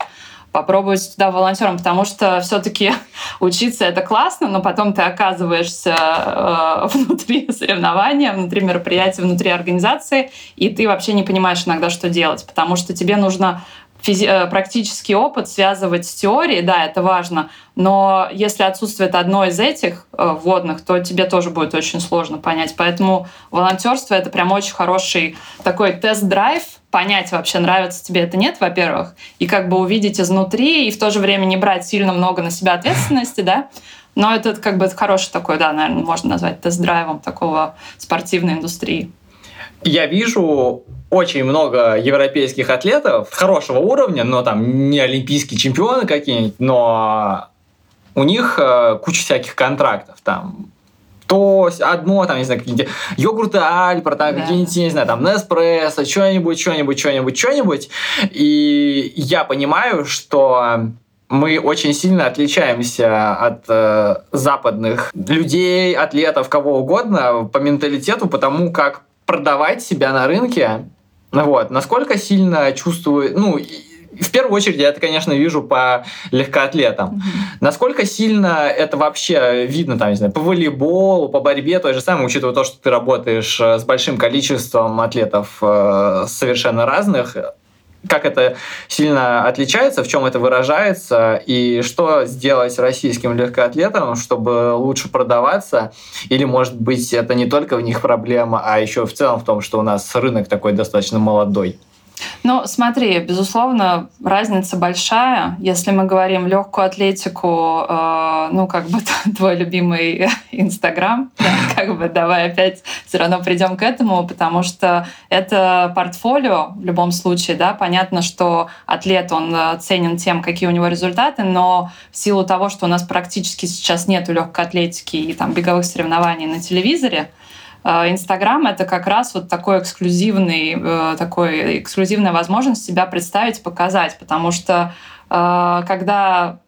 попробовать туда волонтером, потому что все-таки учиться это классно, но потом ты оказываешься э, внутри соревнования, внутри мероприятия, внутри организации, и ты вообще не понимаешь иногда, что делать, потому что тебе нужно физи- э, практический опыт связывать с теорией, да, это важно, но если отсутствует одно из этих э, вводных, то тебе тоже будет очень сложно понять. Поэтому волонтерство это прям очень хороший такой тест-драйв, понять вообще, нравится тебе это нет, во-первых, и как бы увидеть изнутри, и в то же время не брать сильно много на себя ответственности, да, но это как бы хороший такой, да, наверное, можно назвать тест-драйвом такого спортивной индустрии. Я вижу очень много европейских атлетов хорошего уровня, но там не олимпийские чемпионы какие-нибудь, но у них э, куча всяких контрактов. Там то одно, там, не знаю, какие-нибудь йогурты Альпер, там, да. какие-нибудь, не знаю, там, Неспрессо, что-нибудь, что-нибудь, что-нибудь, что-нибудь. И я понимаю, что мы очень сильно отличаемся от э, западных людей, атлетов, кого угодно по менталитету, потому как продавать себя на рынке, вот, насколько сильно чувствую, ну, в первую очередь я это, конечно, вижу по легкоатлетам. Mm-hmm. Насколько сильно это вообще видно, там, не знаю, по волейболу, по борьбе, то же самое, учитывая то, что ты работаешь э, с большим количеством атлетов э, совершенно разных, как это сильно отличается, в чем это выражается, и что сделать российским легкоатлетам, чтобы лучше продаваться, или, может быть, это не только в них проблема, а еще в целом в том, что у нас рынок такой достаточно молодой. Ну, смотри, безусловно, разница большая. Если мы говорим легкую атлетику, э, ну, как бы твой любимый Инстаграм, как бы давай опять все равно придем к этому, потому что это портфолио в любом случае, да, понятно, что атлет, он э, ценен тем, какие у него результаты, но в силу того, что у нас практически сейчас нету легкой атлетики и там беговых соревнований на телевизоре, Инстаграм — это как раз вот такой эксклюзивный, э, такой эксклюзивная возможность себя представить, показать, потому что э, когда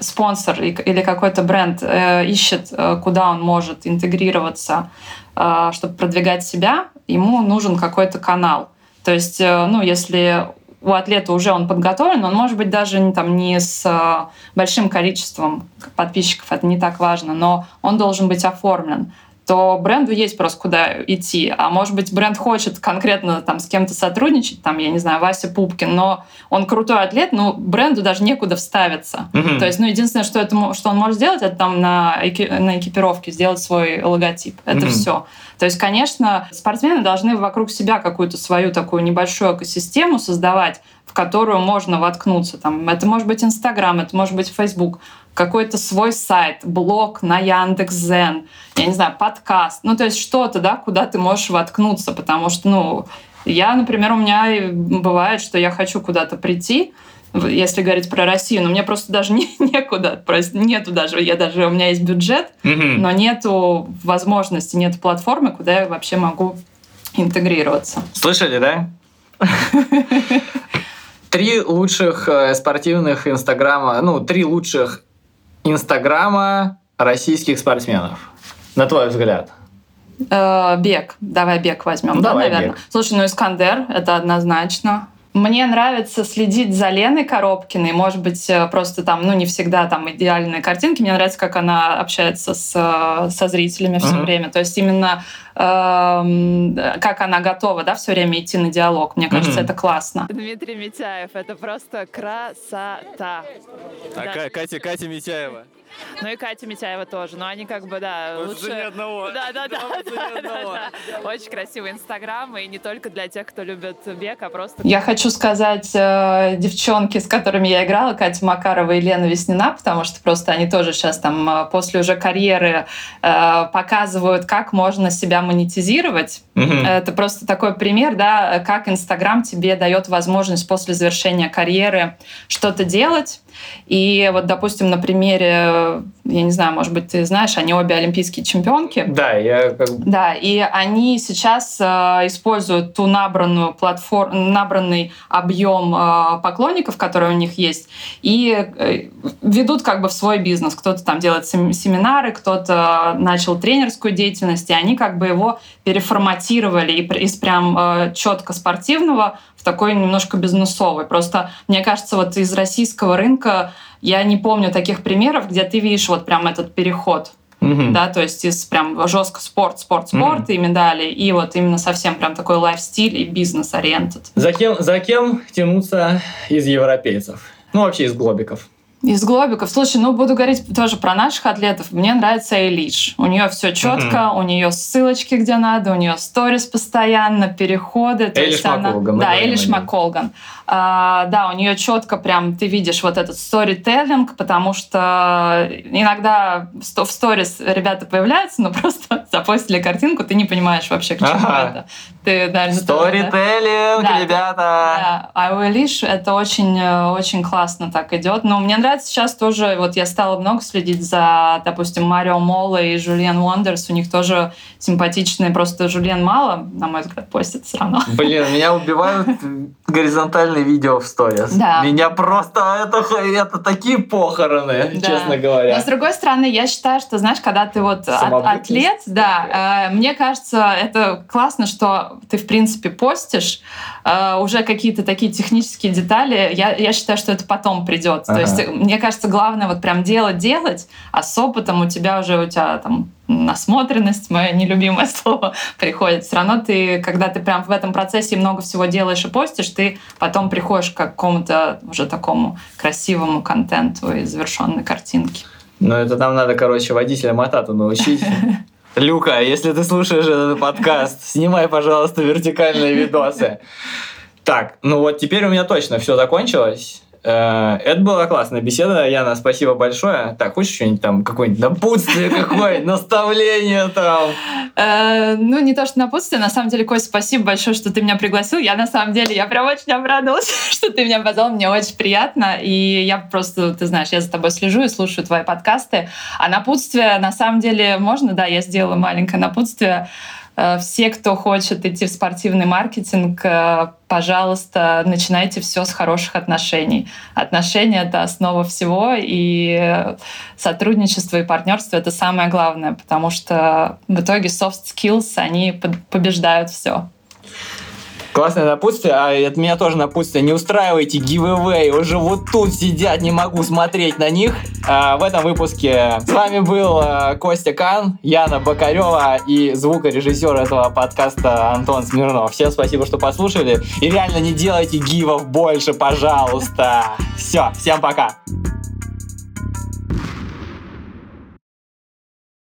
спонсор или какой-то бренд ищет, куда он может интегрироваться, чтобы продвигать себя, ему нужен какой-то канал. То есть, ну, если у атлета уже он подготовлен, он может быть даже не, там, не с большим количеством подписчиков, это не так важно, но он должен быть оформлен то бренду есть просто куда идти. А может быть, бренд хочет конкретно там с кем-то сотрудничать, там, я не знаю, Вася Пупкин, но он крутой атлет, но бренду даже некуда вставиться. Mm-hmm. То есть, ну, единственное, что, это, что он может сделать, это там на, на экипировке сделать свой логотип. Это mm-hmm. все. То есть, конечно, спортсмены должны вокруг себя какую-то свою такую небольшую экосистему создавать, в которую можно воткнуться. Там, это может быть Инстаграм, это может быть Фейсбук какой-то свой сайт, блог на Яндекс.Зен, я не знаю, подкаст. Ну, то есть что-то, да, куда ты можешь воткнуться, потому что, ну, я, например, у меня бывает, что я хочу куда-то прийти, если говорить про Россию, но мне просто даже не, некуда, просто нету даже, я даже, у меня есть бюджет, mm-hmm. но нету возможности, нет платформы, куда я вообще могу интегрироваться. Слышали, да? Три лучших э, спортивных инстаграма, ну, три лучших инстаграма российских спортсменов. На твой взгляд. Э, бег. Давай бег возьмем, Давай да, наверное? бег. Слушай, ну Искандер, это однозначно. Мне нравится следить за Леной Коробкиной. Может быть, э, просто там, ну, не всегда там идеальные картинки. Мне нравится, как она общается с, э, со зрителями все Мгм. время. То есть именно эм, как она готова, да, все время идти на диалог. Мне кажется, Мгм. это классно. Дмитрий Митяев, это просто красота. А Да. Ка- Катя, Катя Митяева. Ну и Катя Митяева тоже, но они как бы, да, Просто лучше... ни одного. Да, да, да, да, одного. да, да. Очень красивый инстаграм, и не только для тех, кто любит бег, а просто... Я хочу сказать э, девчонки, с которыми я играла, Катя Макарова и Лена Веснина, потому что просто они тоже сейчас там э, после уже карьеры э, показывают, как можно себя монетизировать. Мгм. Это просто такой пример, да, как Инстаграм тебе дает возможность после завершения карьеры что-то делать. И вот, допустим, на примере, я не знаю, может быть, ты знаешь, они обе олимпийские чемпионки. Да, я как бы... Да, и они сейчас э, используют ту набранную платформу, набранный объем э, поклонников, который у них есть, и э, ведут как бы в свой бизнес. Кто-то там делает сем- семинары, кто-то начал тренерскую деятельность, и они как бы его переформатировали и из прям э, четко спортивного в такой немножко бизнесовый. Просто мне кажется, вот из российского рынка я не помню таких примеров, где ты видишь вот прям этот переход Мгм. да, то есть из прям жестко спорт, спорт, спорт и медали, и вот именно совсем прям такой лайфстиль и бизнес-ориентед. За кем, за кем тянуться из европейцев? Ну, вообще из глобиков. Из глобиков. Слушай, ну буду говорить тоже про наших атлетов. Мне нравится Элиш. У нее все четко, у нее ссылочки где надо, у нее сторис постоянно, переходы. то Элиш есть она- Макколган, мы Да, Элиш. Макколган. А, да, у нее четко прям ты видишь вот этот сторителлинг, потому что иногда в сто- в сторис ребята появляются, но просто запостили картинку, ты не понимаешь вообще, к чему Ага. это. Ты, да? Сторителлинг, Да. ребята! Да, а у Элиш это очень, э, очень классно так идет. Но мне нравится сейчас тоже, вот я стала много следить за, допустим, Марио Мола и Жульен Уондерс. У них тоже симпатичные, просто Жульен мало, на мой взгляд, постит все равно. Блин, меня убивают горизонтальные видео в сторис. Да. Меня просто... Это, это такие похороны, Да. честно Но говоря. с другой стороны, я считаю, что, знаешь, когда ты вот от- атлет, да, э, мне кажется, это классно, что ты, в принципе, постишь э, уже какие-то такие технические детали. Я, я считаю, что это потом придет. То Ага. есть, э, мне кажется, главное вот прям делать, делать, а с опытом у тебя уже, у тебя там насмотренность, мое нелюбимое слово, приходит. Все равно ты, когда ты прям в этом процессе много всего делаешь и постишь, ты потом приходишь к какому-то уже такому красивому контенту и завершенной картинке. Ну, это нам надо, короче, водителя Матату научить. Люка, если ты слушаешь этот подкаст, снимай, пожалуйста, вертикальные видосы. Так, ну вот теперь у меня точно все закончилось. Э, Это была классная беседа, Яна, спасибо большое. Так, хочешь что-нибудь там, какое-нибудь напутствие какое-нибудь, наставление там? Э, ну, не то, что напутствие. На самом деле, Кость, спасибо большое, что ты меня пригласил. Я, на самом деле, я прям очень обрадовалась, что ты меня позвал. Мне очень приятно. И я просто, ты знаешь, я за тобой слежу и слушаю твои подкасты. А напутствие, на самом деле, можно, да, я сделала маленькое напутствие. Э, Все, кто хочет идти в спортивный маркетинг, э, пожалуйста, начинайте все с хороших отношений. Отношения — это основа всего, и сотрудничество и партнерство — это самое главное, потому что в итоге soft skills, они побеждают все. Классное напутствие, а от меня тоже напутствие. Не устраивайте giveaway, уже вот тут сидят, не могу смотреть на них. А, в этом выпуске с вами был а, Костя Кан, Яна Бакарева и звукорежиссер этого подкаста Антон Смирнов. Всем спасибо, что послушали. И реально не делайте гивов больше, пожалуйста. Все, всем пока.